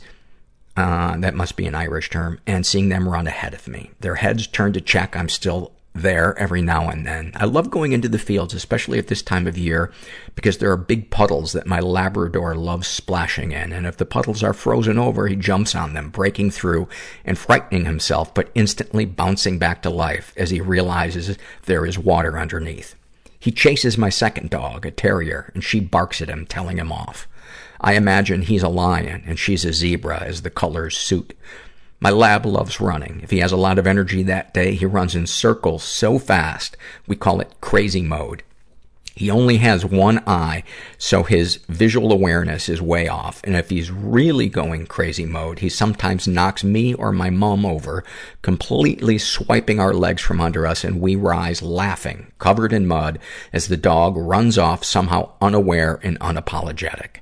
Uh, that must be an Irish term, and seeing them run ahead of me. Their heads turn to check I'm still there every now and then. I love going into the fields, especially at this time of year, because there are big puddles that my Labrador loves splashing in. And if the puddles are frozen over, he jumps on them, breaking through and frightening himself, but instantly bouncing back to life as he realizes there is water underneath. He chases my second dog, a terrier, and she barks at him, telling him off. I imagine he's a lion and she's a zebra as the colors suit. My lab loves running. If he has a lot of energy that day, he runs in circles so fast, we call it crazy mode. He only has one eye, so his visual awareness is way off. And if he's really going crazy mode, he sometimes knocks me or my mom over, completely swiping our legs from under us, and we rise laughing, covered in mud, as the dog runs off somehow unaware and unapologetic.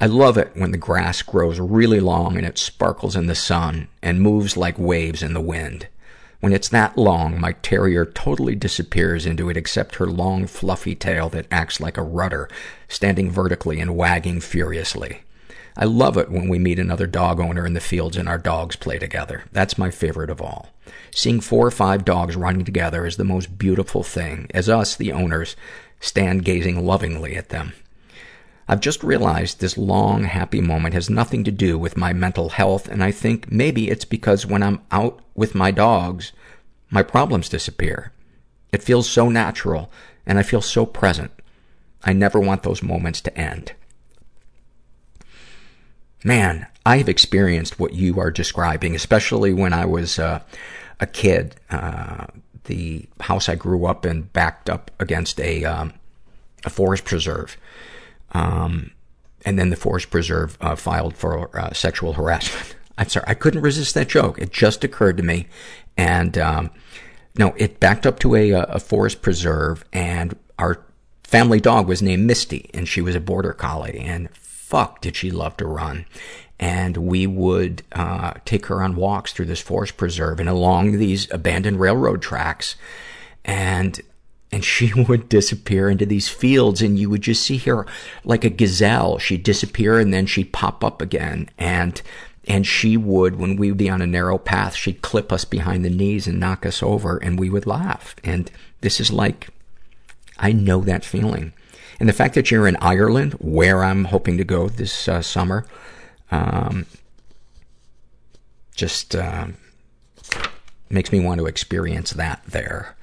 I love it when the grass grows really long and it sparkles in the sun and moves like waves in the wind. When it's that long, my terrier totally disappears into it except her long, fluffy tail that acts like a rudder, standing vertically and wagging furiously. I love it when we meet another dog owner in the fields and our dogs play together. That's my favorite of all. Seeing four or five dogs running together is the most beautiful thing, as us, the owners, stand gazing lovingly at them. I've just realized this long, happy moment has nothing to do with my mental health, and I think maybe it's because when I'm out with my dogs, my problems disappear. It feels so natural, and I feel so present. I never want those moments to end. Man, I've experienced what you are describing, especially when I was uh, a kid. Uh, the house I grew up in backed up against a um, a forest preserve, um, and then the forest preserve uh, filed for uh, sexual harassment. I'm sorry, I couldn't resist that joke. It just occurred to me, and um, no, it backed up to a, a forest preserve, and our family dog was named Misty, and she was a border collie, and fuck did she love to run. And we would, uh, take her on walks through this forest preserve and along these abandoned railroad tracks. And, and she would disappear into these fields and you would just see her like a gazelle. She'd disappear and then she'd pop up again. And, and she would, when we would be on a narrow path, she'd clip us behind the knees and knock us over and we would laugh. And this is like, I know that feeling. And the fact that you're in Ireland, where I'm hoping to go this uh, summer, um, just uh, makes me want to experience that there.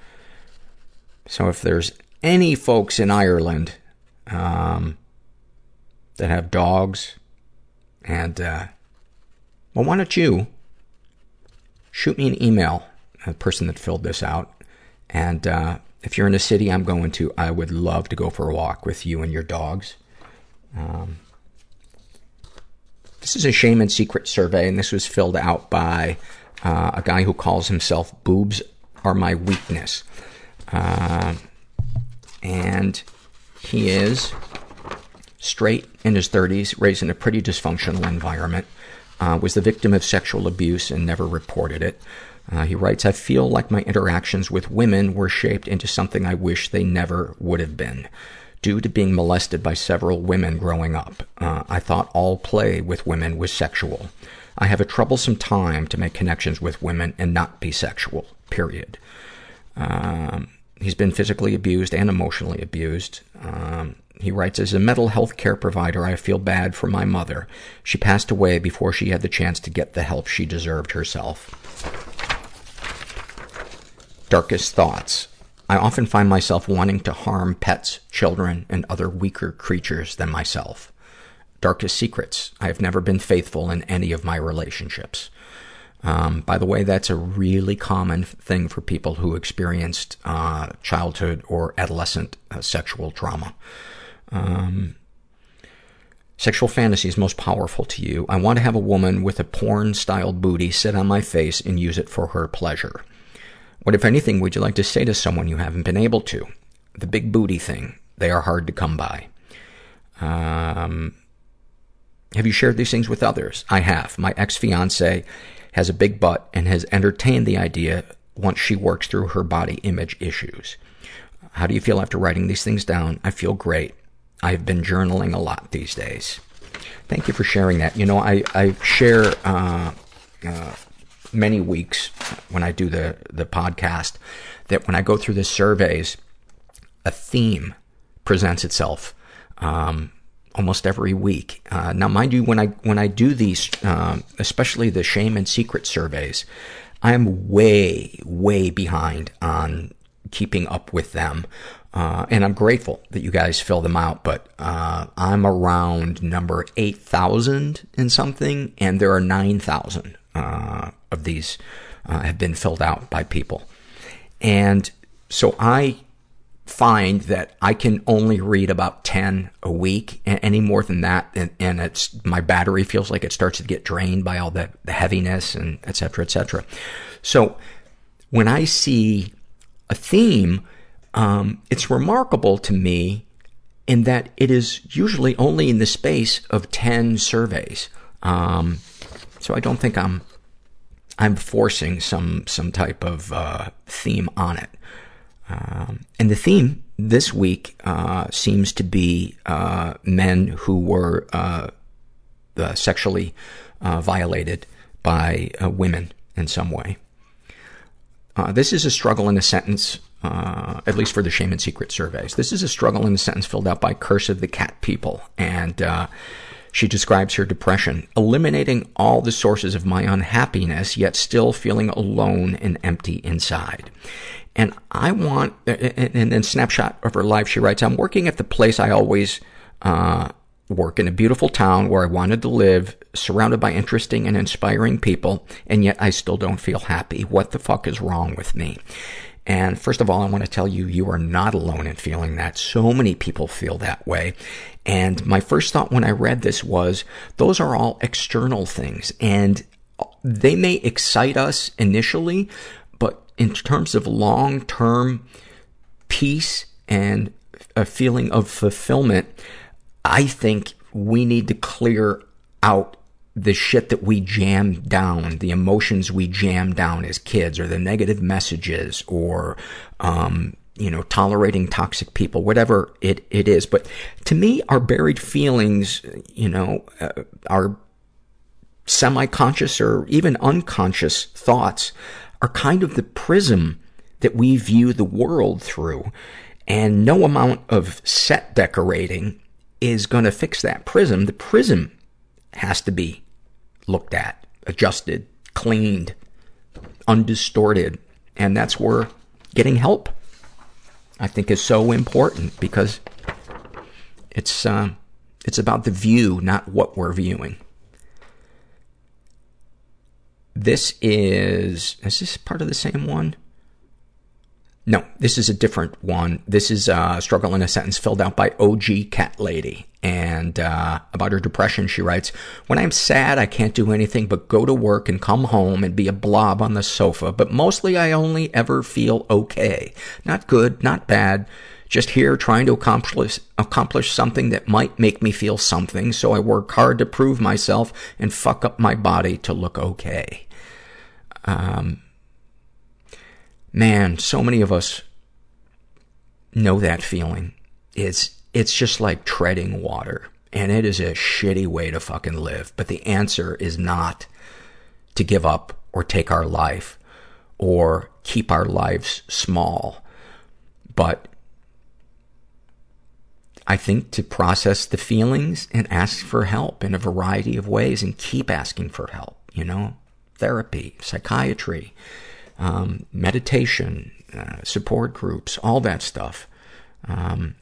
So if there's any folks in Ireland um, that have dogs, and uh, well, why don't you shoot me an email, the person that filled this out, and uh, if you're in a city I'm going to, I would love to go for a walk with you and your dogs. Um, this is a shame and secret survey, and this was filled out by uh, a guy who calls himself Boobs Are My Weakness. Uh, and he is straight in his 30s, raised in a pretty dysfunctional environment, uh, was the victim of sexual abuse and never reported it. Uh, he writes, I feel like my interactions with women were shaped into something I wish they never would have been. Due to being molested by several women growing up, uh, I thought all play with women was sexual. I have a troublesome time to make connections with women and not be sexual, period. Um, he's been physically abused and emotionally abused. Um, he writes, as a mental health care provider, I feel bad for my mother. She passed away before she had the chance to get the help she deserved herself. Darkest thoughts. I often find myself wanting to harm pets, children, and other weaker creatures than myself. Darkest secrets. I have never been faithful in any of my relationships. Um, by the way, that's a really common thing for people who experienced uh, childhood or adolescent uh, sexual trauma. Um, sexual fantasies most powerful to you. I want to have a woman with a porn-style booty sit on my face and use it for her pleasure. What, if anything, would you like to say to someone you haven't been able to? The big booty thing. They are hard to come by. Um, have you shared these things with others? I have. My ex-fiance has a big butt and has entertained the idea once she works through her body image issues. How do you feel after writing these things down? I feel great. I've been journaling a lot these days. Thank you for sharing that. You know, I, I share, uh, uh, many weeks when I do the, the podcast that when I go through the surveys, a theme presents itself, um, almost every week. Uh, now mind you, when I, when I do these, um, especially the shame and secret surveys, I'm way, way behind on keeping up with them. Uh, and I'm grateful that you guys fill them out, but, uh, I'm around number 8,000 and something, and there are 9,000, uh, of these, uh, have been filled out by people. And so I find that I can only read about 10 a week, and any more than that, and, and it's, my battery feels like it starts to get drained by all the, the heaviness and et cetera, et cetera. So, when I see a theme, um, it's remarkable to me in that it is usually only in the space of 10 surveys. Um, so I don't think I'm, I'm forcing some, some type of, uh, theme on it. Um, and the theme this week, uh, seems to be, uh, men who were, uh, sexually, uh, violated by, uh, women in some way. Uh, this is a struggle in a sentence, uh, at least for the shame and secret surveys. This is a struggle in a sentence filled out by Curse of the Cat People. And, uh, she describes her depression, eliminating all the sources of my unhappiness, yet still feeling alone and empty inside. And I want, and then snapshot of her life, she writes, I'm working at the place I always, uh, work in a beautiful town where I wanted to live, surrounded by interesting and inspiring people, and yet I still don't feel happy. What the fuck is wrong with me? And first of all, I want to tell you, you are not alone in feeling that. So many people feel that way. And my first thought when I read this was, those are all external things. And they may excite us initially, in terms of long-term peace and a feeling of fulfillment, I think we need to clear out the shit that we jam down, the emotions we jam down as kids, or the negative messages, or, um, you know, tolerating toxic people, whatever it, it is. But to me, our buried feelings, you know, uh, our semi-conscious or even unconscious thoughts are kind of the prism that we view the world through. And no amount of set decorating is gonna fix that prism. The prism has to be looked at, adjusted, cleaned, undistorted. And that's where getting help, I think, is so important because it's, uh, it's about the view, not what we're viewing. This is, is this part of the same one? No, this is a different one. This is uh, Struggle in a Sentence filled out by OG Cat Lady. And uh, about her depression, she writes, When I'm sad, I can't do anything but go to work and come home and be a blob on the sofa. But mostly I only ever feel okay. Not good, not bad. Just here trying to accomplish, accomplish something that might make me feel something. So I work hard to prove myself and fuck up my body to look okay. Um, man, so many of us know that feeling. It's, it's just like treading water. And it is a shitty way to fucking live. But the answer is not to give up or take our life or keep our lives small. But I think to process the feelings and ask for help in a variety of ways and keep asking for help, you know? Therapy, psychiatry, um, meditation, uh, support groups, all that stuff. Um,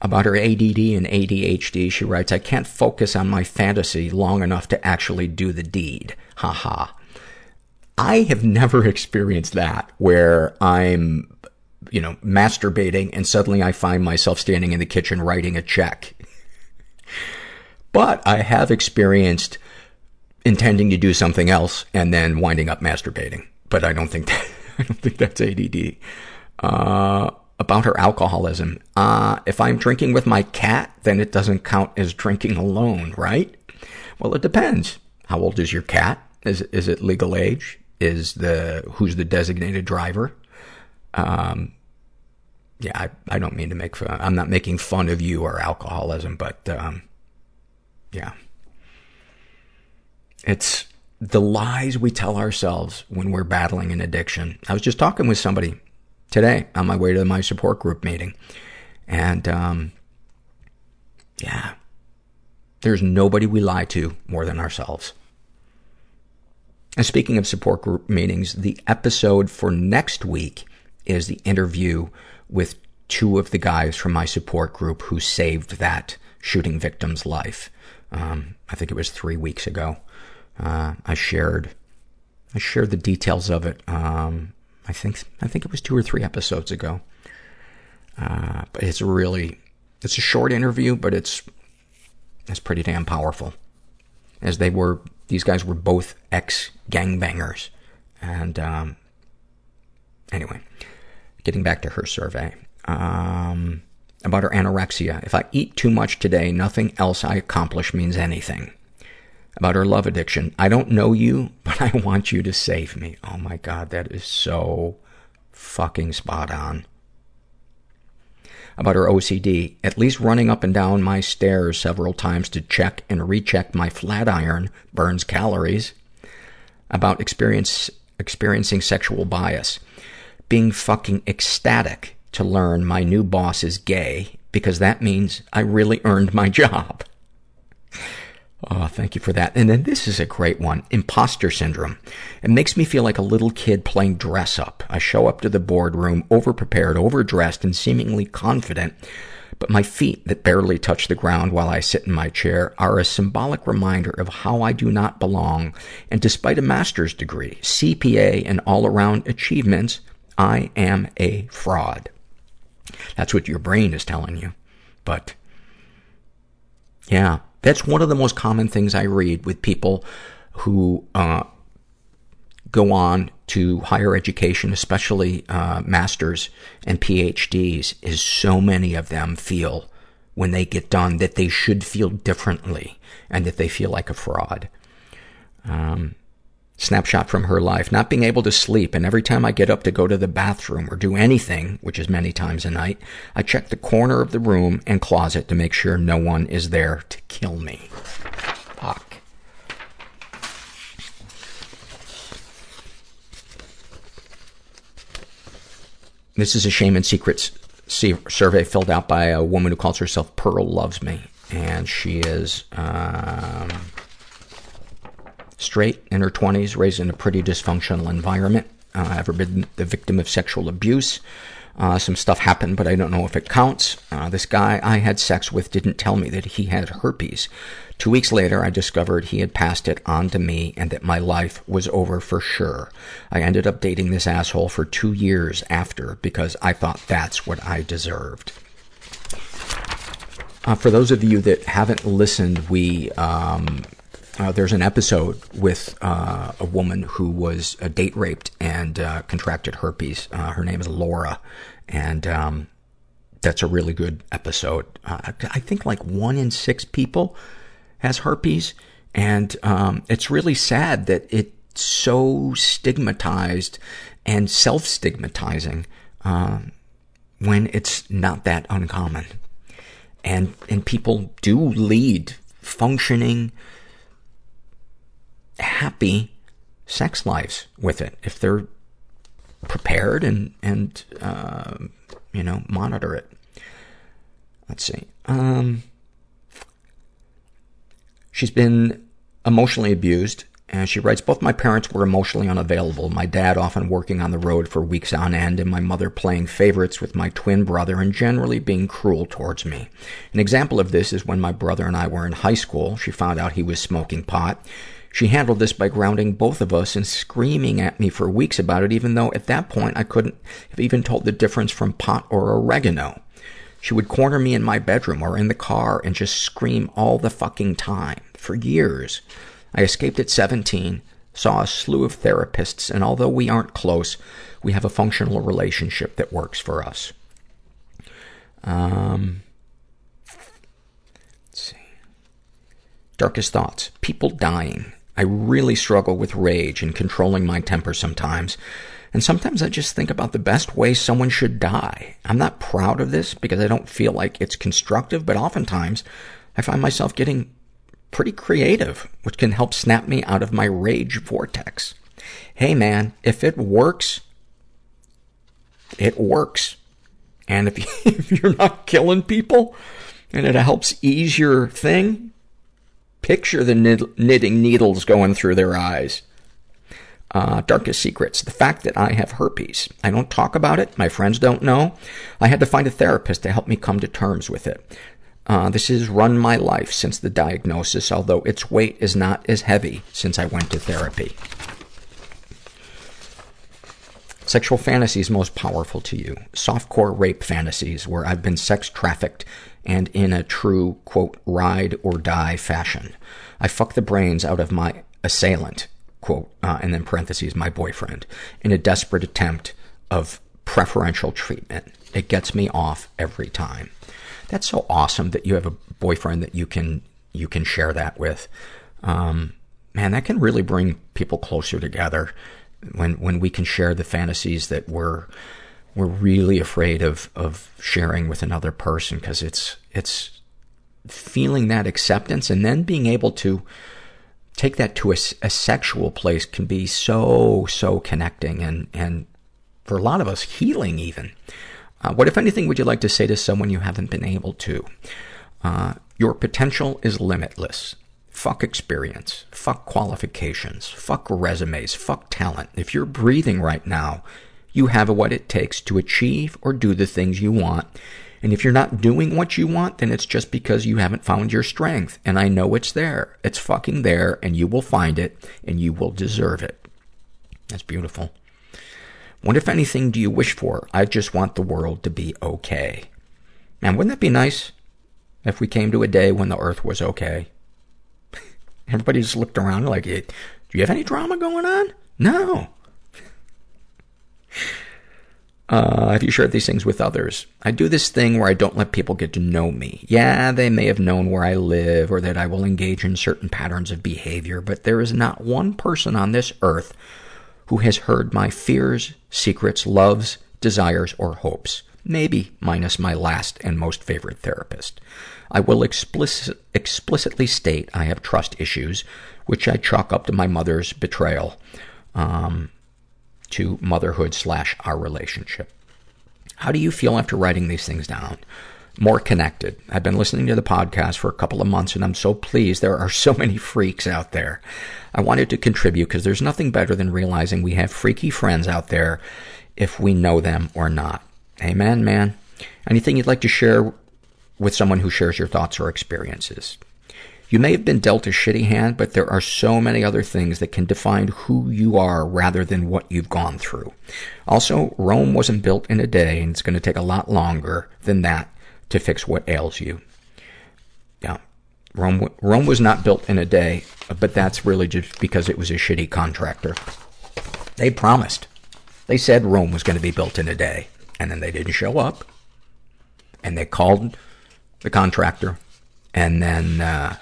about her ADD and ADHD, she writes, I can't focus on my fantasy long enough to actually do the deed. Ha ha. I have never experienced that where I'm, you know, masturbating and suddenly I find myself standing in the kitchen writing a check. but I have experienced intending to do something else and then winding up masturbating. But I don't think that, I don't think that's ADD. Uh, about her alcoholism. Uh, if I'm drinking with my cat, then it doesn't count as drinking alone, right? Well, it depends. How old is your cat? Is, is it legal age? Is the, who's the designated driver? Um, yeah, I, I don't mean to make fun, I'm not making fun of you or alcoholism, but, um, yeah. It's the lies we tell ourselves when we're battling an addiction. I was just talking with somebody today on my way to my support group meeting. And, um, yeah, there's nobody we lie to more than ourselves. And speaking of support group meetings, the episode for next week is the interview with two of the guys from my support group who saved that shooting victim's life. Um, I think it was three weeks ago. Uh, I shared, I shared the details of it. Um, I think, I think it was two or three episodes ago. Uh, but it's really, it's a short interview, but it's, it's pretty damn powerful. As they were, these guys were both ex-gangbangers. And, um, anyway, getting back to her survey. Um, about her anorexia. If I eat too much today, nothing else I accomplish means anything. About her love addiction. I don't know you, but I want you to save me. Oh my god, that is so fucking spot on. About her OCD. At least running up and down my stairs several times to check and recheck my flat iron burns calories. About experience, experiencing sexual bias. Being fucking ecstatic to learn my new boss is gay because that means I really earned my job. Oh, thank you for that. And then this is a great one. Imposter syndrome. It makes me feel like a little kid playing dress up. I show up to the boardroom overprepared, overdressed, and seemingly confident. But my feet that barely touch the ground while I sit in my chair are a symbolic reminder of how I do not belong. And despite a master's degree, CPA, and all-around achievements, I am a fraud. That's what your brain is telling you. But, yeah, that's one of the most common things I read with people who, uh, go on to higher education, especially, uh, masters and PhDs, is so many of them feel when they get done that they should feel differently and that they feel like a fraud. Um, snapshot from her life. Not being able to sleep, and every time I get up to go to the bathroom or do anything, which is many times a night, I check the corner of the room and closet to make sure no one is there to kill me. Fuck. this is a shame and secrets survey filled out by a woman who calls herself Pearl Loves Me. And she is, um, straight, in her 20s, raised in a pretty dysfunctional environment. Uh, ever been the victim of sexual abuse. Uh, some stuff happened, but I don't know if it counts. Uh, this guy I had sex with didn't tell me that he had herpes. Two weeks later, I discovered he had passed it on to me and that my life was over for sure. I ended up dating this asshole for two years after because I thought that's what I deserved. Uh, for those of you that haven't listened, we, um, there's an episode with uh, a woman who was uh, date raped and uh, contracted herpes. Uh, her name is Laura, and um, that's a really good episode. Uh, I think like one in six people has herpes, and um, it's really sad that it's so stigmatized and self-stigmatizing um, when it's not that uncommon. And and people do lead functioning, happy sex lives with it if they're prepared and and uh, you know monitor it. Let's see. Um, she's been emotionally abused. And she writes, both my parents were emotionally unavailable. My dad often working on the road for weeks on end, and my mother playing favorites with my twin brother and generally being cruel towards me. An example of this is when my brother and I were in high school. She found out he was smoking pot. She handled this by grounding both of us and screaming at me for weeks about it, even though at that point I couldn't have even told the difference from pot or oregano. She would corner me in my bedroom or in the car and just scream all the fucking time for years. I escaped at 17, saw a slew of therapists, and although we aren't close, we have a functional relationship that works for us. Um, let's see. Darkest thoughts. People dying. I really struggle with rage and controlling my temper sometimes. And sometimes I just think about the best way someone should die. I'm not proud of this because I don't feel like it's constructive, but oftentimes I find myself getting pretty creative, which can help snap me out of my rage vortex. Hey man, if it works, it works. And if, you, if you're not killing people and it helps ease your thing, picture the knit, knitting needles going through their eyes. Uh, darkest secrets. The fact that I have herpes. I don't talk about it. My friends don't know. I had to find a therapist to help me come to terms with it. Uh, this has run my life since the diagnosis, although its weight is not as heavy since I went to therapy. Sexual fantasies most powerful to you. Softcore rape fantasies where I've been sex trafficked and in a true, quote, ride or die fashion. I fuck the brains out of my assailant, quote, uh, and then parentheses, my boyfriend, in a desperate attempt of preferential treatment. It gets me off every time. That's so awesome that you have a boyfriend that you can, you can share that with. Um, man, that can really bring people closer together when, when we can share the fantasies that we're, we're really afraid of, of sharing with another person because it's, it's feeling that acceptance and then being able to take that to a, a sexual place can be so, so connecting and, and for a lot of us, healing even. Uh, what, if anything, would you like to say to someone you haven't been able to? Uh, your potential is limitless. Fuck experience. Fuck qualifications. Fuck resumes. Fuck talent. If you're breathing right now, you have what it takes to achieve or do the things you want. And if you're not doing what you want, then it's just because you haven't found your strength. And I know it's there. It's fucking there, and you will find it, and you will deserve it. That's beautiful. What, if anything, do you wish for? I just want the world to be okay. Man, wouldn't that be nice if we came to a day when the earth was okay? Everybody just looked around like, do you have any drama going on? No. Uh, have you shared these things with others? I do this thing where I don't let people get to know me. Yeah, they may have known where I live or that I will engage in certain patterns of behavior, but there is not one person on this earth who has heard my fears, secrets, loves, desires, or hopes. Maybe minus my last and most favorite therapist. I will explicit, explicitly state I have trust issues, which I chalk up to my mother's betrayal, um, to motherhood slash our relationship. How do you feel after writing these things down? More connected. I've been listening to the podcast for a couple of months and I'm so pleased there are so many freaks out there. I wanted to contribute because there's nothing better than realizing we have freaky friends out there if we know them or not. Amen, man. Anything you'd like to share with someone who shares your thoughts or experiences? You may have been dealt a shitty hand, but there are so many other things that can define who you are rather than what you've gone through. Also, Rome wasn't built in a day, and it's going to take a lot longer than that to fix what ails you. Yeah. Rome, Rome was not built in a day, but that's really just because it was a shitty contractor. They promised. They said Rome was going to be built in a day, and then they didn't show up. And they called the contractor, and then, uh,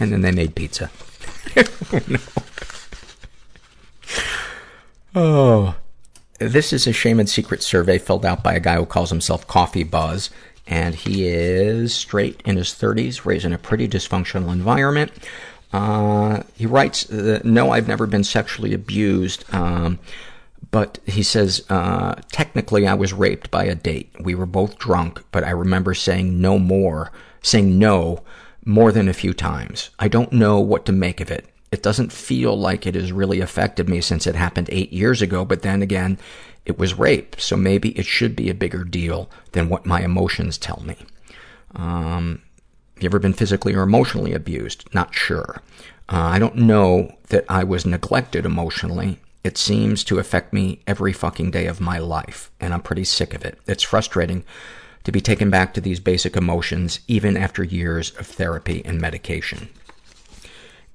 and then they made pizza. no. Oh. This is a shame and secret survey filled out by a guy who calls himself Coffee Buzz. And he is straight in his 30s, raised in a pretty dysfunctional environment. Uh, he writes, no, I've never been sexually abused. Um, but he says, uh, technically I was raped by a date. We were both drunk, but I remember saying no more, saying no more than a few times. I don't know what to make of it. It doesn't feel like it has really affected me since it happened eight years ago, but then again, it was rape, so maybe it should be a bigger deal than what my emotions tell me. Um, have you ever been physically or emotionally abused? Not sure. Uh, I don't know that I was neglected emotionally. It seems to affect me every fucking day of my life, and I'm pretty sick of it. It's frustrating to be taken back to these basic emotions even after years of therapy and medication.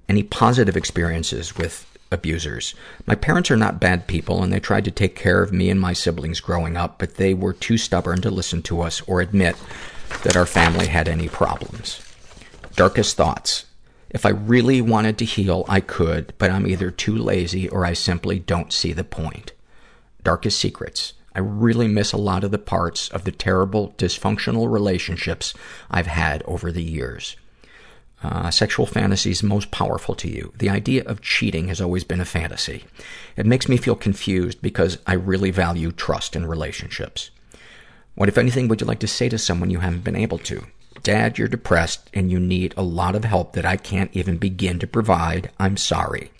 Any positive experiences with abusers? My parents are not bad people and they tried to take care of me and my siblings growing up, but they were too stubborn to listen to us or admit that our family had any problems. Darkest thoughts. If I really wanted to heal, I could, but I'm either too lazy or I simply don't see the point. Darkest secrets. I really miss a lot of the parts of the terrible, dysfunctional relationships I've had over the years. Uh, sexual fantasies most powerful to you. The idea of cheating has always been a fantasy. It makes me feel confused because I really value trust in relationships. What, if anything, would you like to say to someone you haven't been able to? Dad, you're depressed and you need a lot of help that I can't even begin to provide. I'm sorry.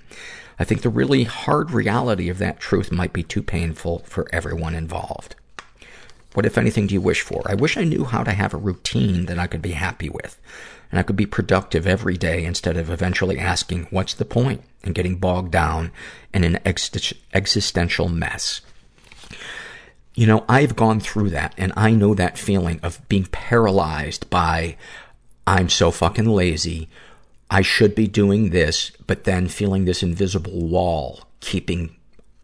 I think the really hard reality of that truth might be too painful for everyone involved. What, if anything, do you wish for? I wish I knew how to have a routine that I could be happy with. And I could be productive every day instead of eventually asking, what's the point? And getting bogged down in an ex- existential mess. You know, I've gone through that and I know that feeling of being paralyzed by, I'm so fucking lazy. I should be doing this, but then feeling this invisible wall keeping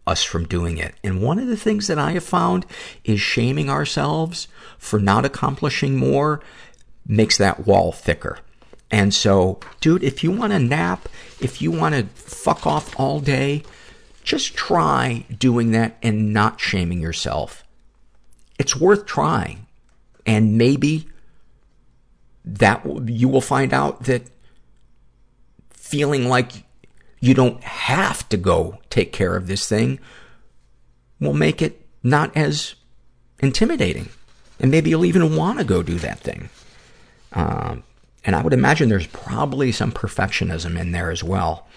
us from doing it. And one of the things that I have found is shaming ourselves for not accomplishing more makes that wall thicker. And so, dude, if you want to nap, if you want to fuck off all day, just try doing that and not shaming yourself. It's worth trying. And maybe that you will find out that feeling like you don't have to go take care of this thing will make it not as intimidating. And maybe you'll even want to go do that thing. Um, and I would imagine there's probably some perfectionism in there as well.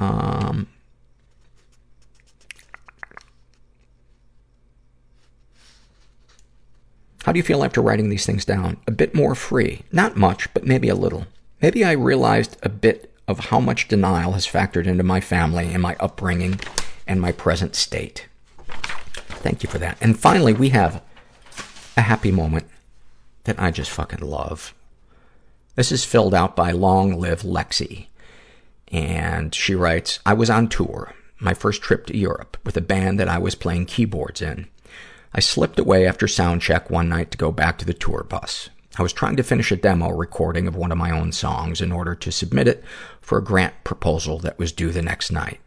Um, how do you feel after writing these things down? A bit more free. Not much, but maybe a little. Maybe I realized a bit of how much denial has factored into my family and my upbringing and my present state. Thank you for that. And finally, we have a happy moment that I just fucking love. This is filled out by Long Live Lexi. And she writes, I was on tour, my first trip to Europe, with a band that I was playing keyboards in. I slipped away after sound check one night to go back to the tour bus. I was trying to finish a demo recording of one of my own songs in order to submit it for a grant proposal that was due the next night.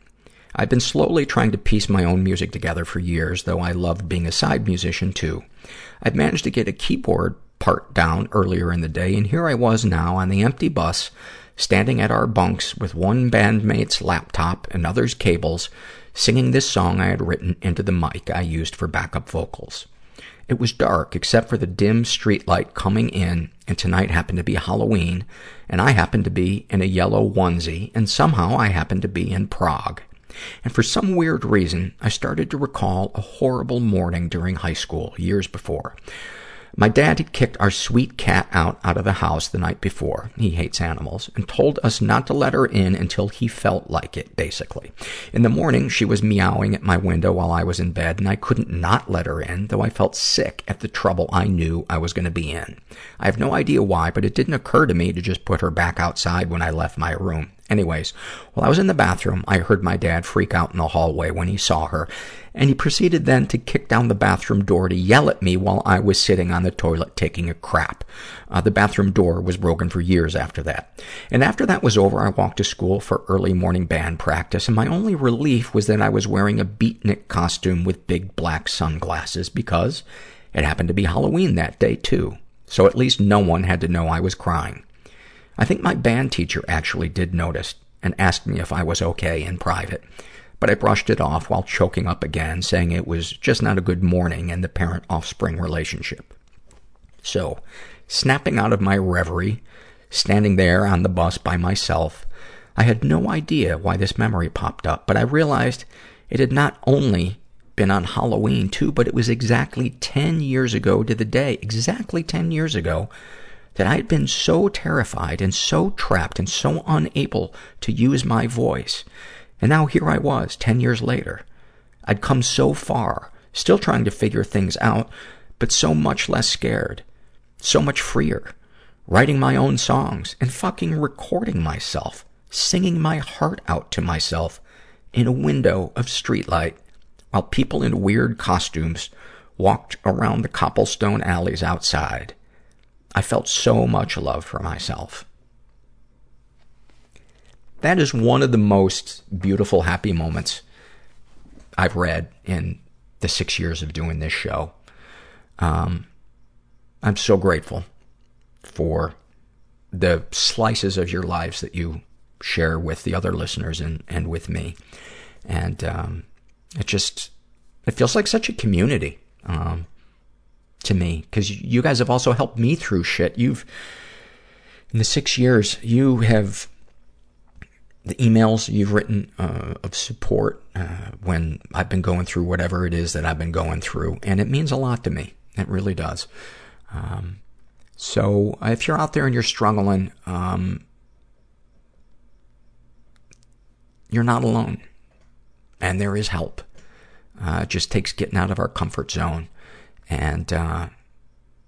I've been slowly trying to piece my own music together for years, though I loved being a side musician too. I'd managed to get a keyboard part down earlier in the day, and here I was now on the empty bus, standing at our bunks with one bandmate's laptop, and others' cables, singing this song I had written into the mic I used for backup vocals. It was dark except for the dim streetlight coming in, and tonight happened to be Halloween, and I happened to be in a yellow onesie, and somehow I happened to be in Prague. And for some weird reason, I started to recall a horrible morning during high school, years before. My dad had kicked our sweet cat out out of the house the night before. He hates animals and told us not to let her in until he felt like it, basically. In the morning, she was meowing at my window while I was in bed, and I couldn't not let her in, though I felt sick at the trouble I knew I was going to be in. I have no idea why, but it didn't occur to me to just put her back outside when I left my room. Anyways, while I was in the bathroom, I heard my dad freak out in the hallway when he saw her, and he proceeded then to kick down the bathroom door to yell at me while I was sitting on the toilet taking a crap. Uh, the bathroom door was broken for years after that. And after that was over, I walked to school for early morning band practice, and my only relief was that I was wearing a beatnik costume with big black sunglasses because it happened to be Halloween that day, too. So at least no one had to know I was crying. I think my band teacher actually did notice and asked me if I was okay in private. But I brushed it off while choking up again, saying it was just not a good morning in the parent-offspring relationship. So, snapping out of my reverie, standing there on the bus by myself, I had no idea why this memory popped up, but I realized it had not only been on Halloween too, but it was exactly 10 years ago to the day, exactly 10 years ago, that I had been so terrified and so trapped and so unable to use my voice. And now here I was, 10 years later. I'd come so far, still trying to figure things out, but so much less scared, so much freer, writing my own songs and fucking recording myself, singing my heart out to myself in a window of streetlight while people in weird costumes walked around the cobblestone alleys outside. I felt so much love for myself. That is one of the most beautiful, happy moments I've read in the six years of doing this show. Um, I'm so grateful for the slices of your lives that you share with the other listeners and, and with me. And, um, it just, it feels like such a community, um, to me. Cause you guys have also helped me through shit. You've, in the six years, you have, the emails you've written, uh, of support, uh, when I've been going through whatever it is that I've been going through. And it means a lot to me. It really does. Um, so if you're out there and you're struggling, um, you're not alone. And there is help. Uh, it just takes getting out of our comfort zone. And, uh,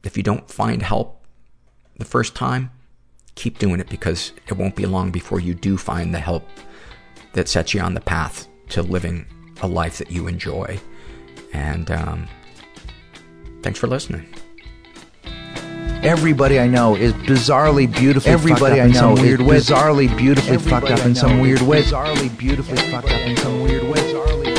if you don't find help the first time, keep doing it because it won't be long before you do find the help that sets you on the path to living a life that you enjoy. And, um, thanks for listening. Everybody I know is bizarrely beautifully Everybody fucked up I in some know weird is way. bizarrely beautifully Everybody fucked up in some weird is way. Bizarrely beautifully fucked up in some weird way.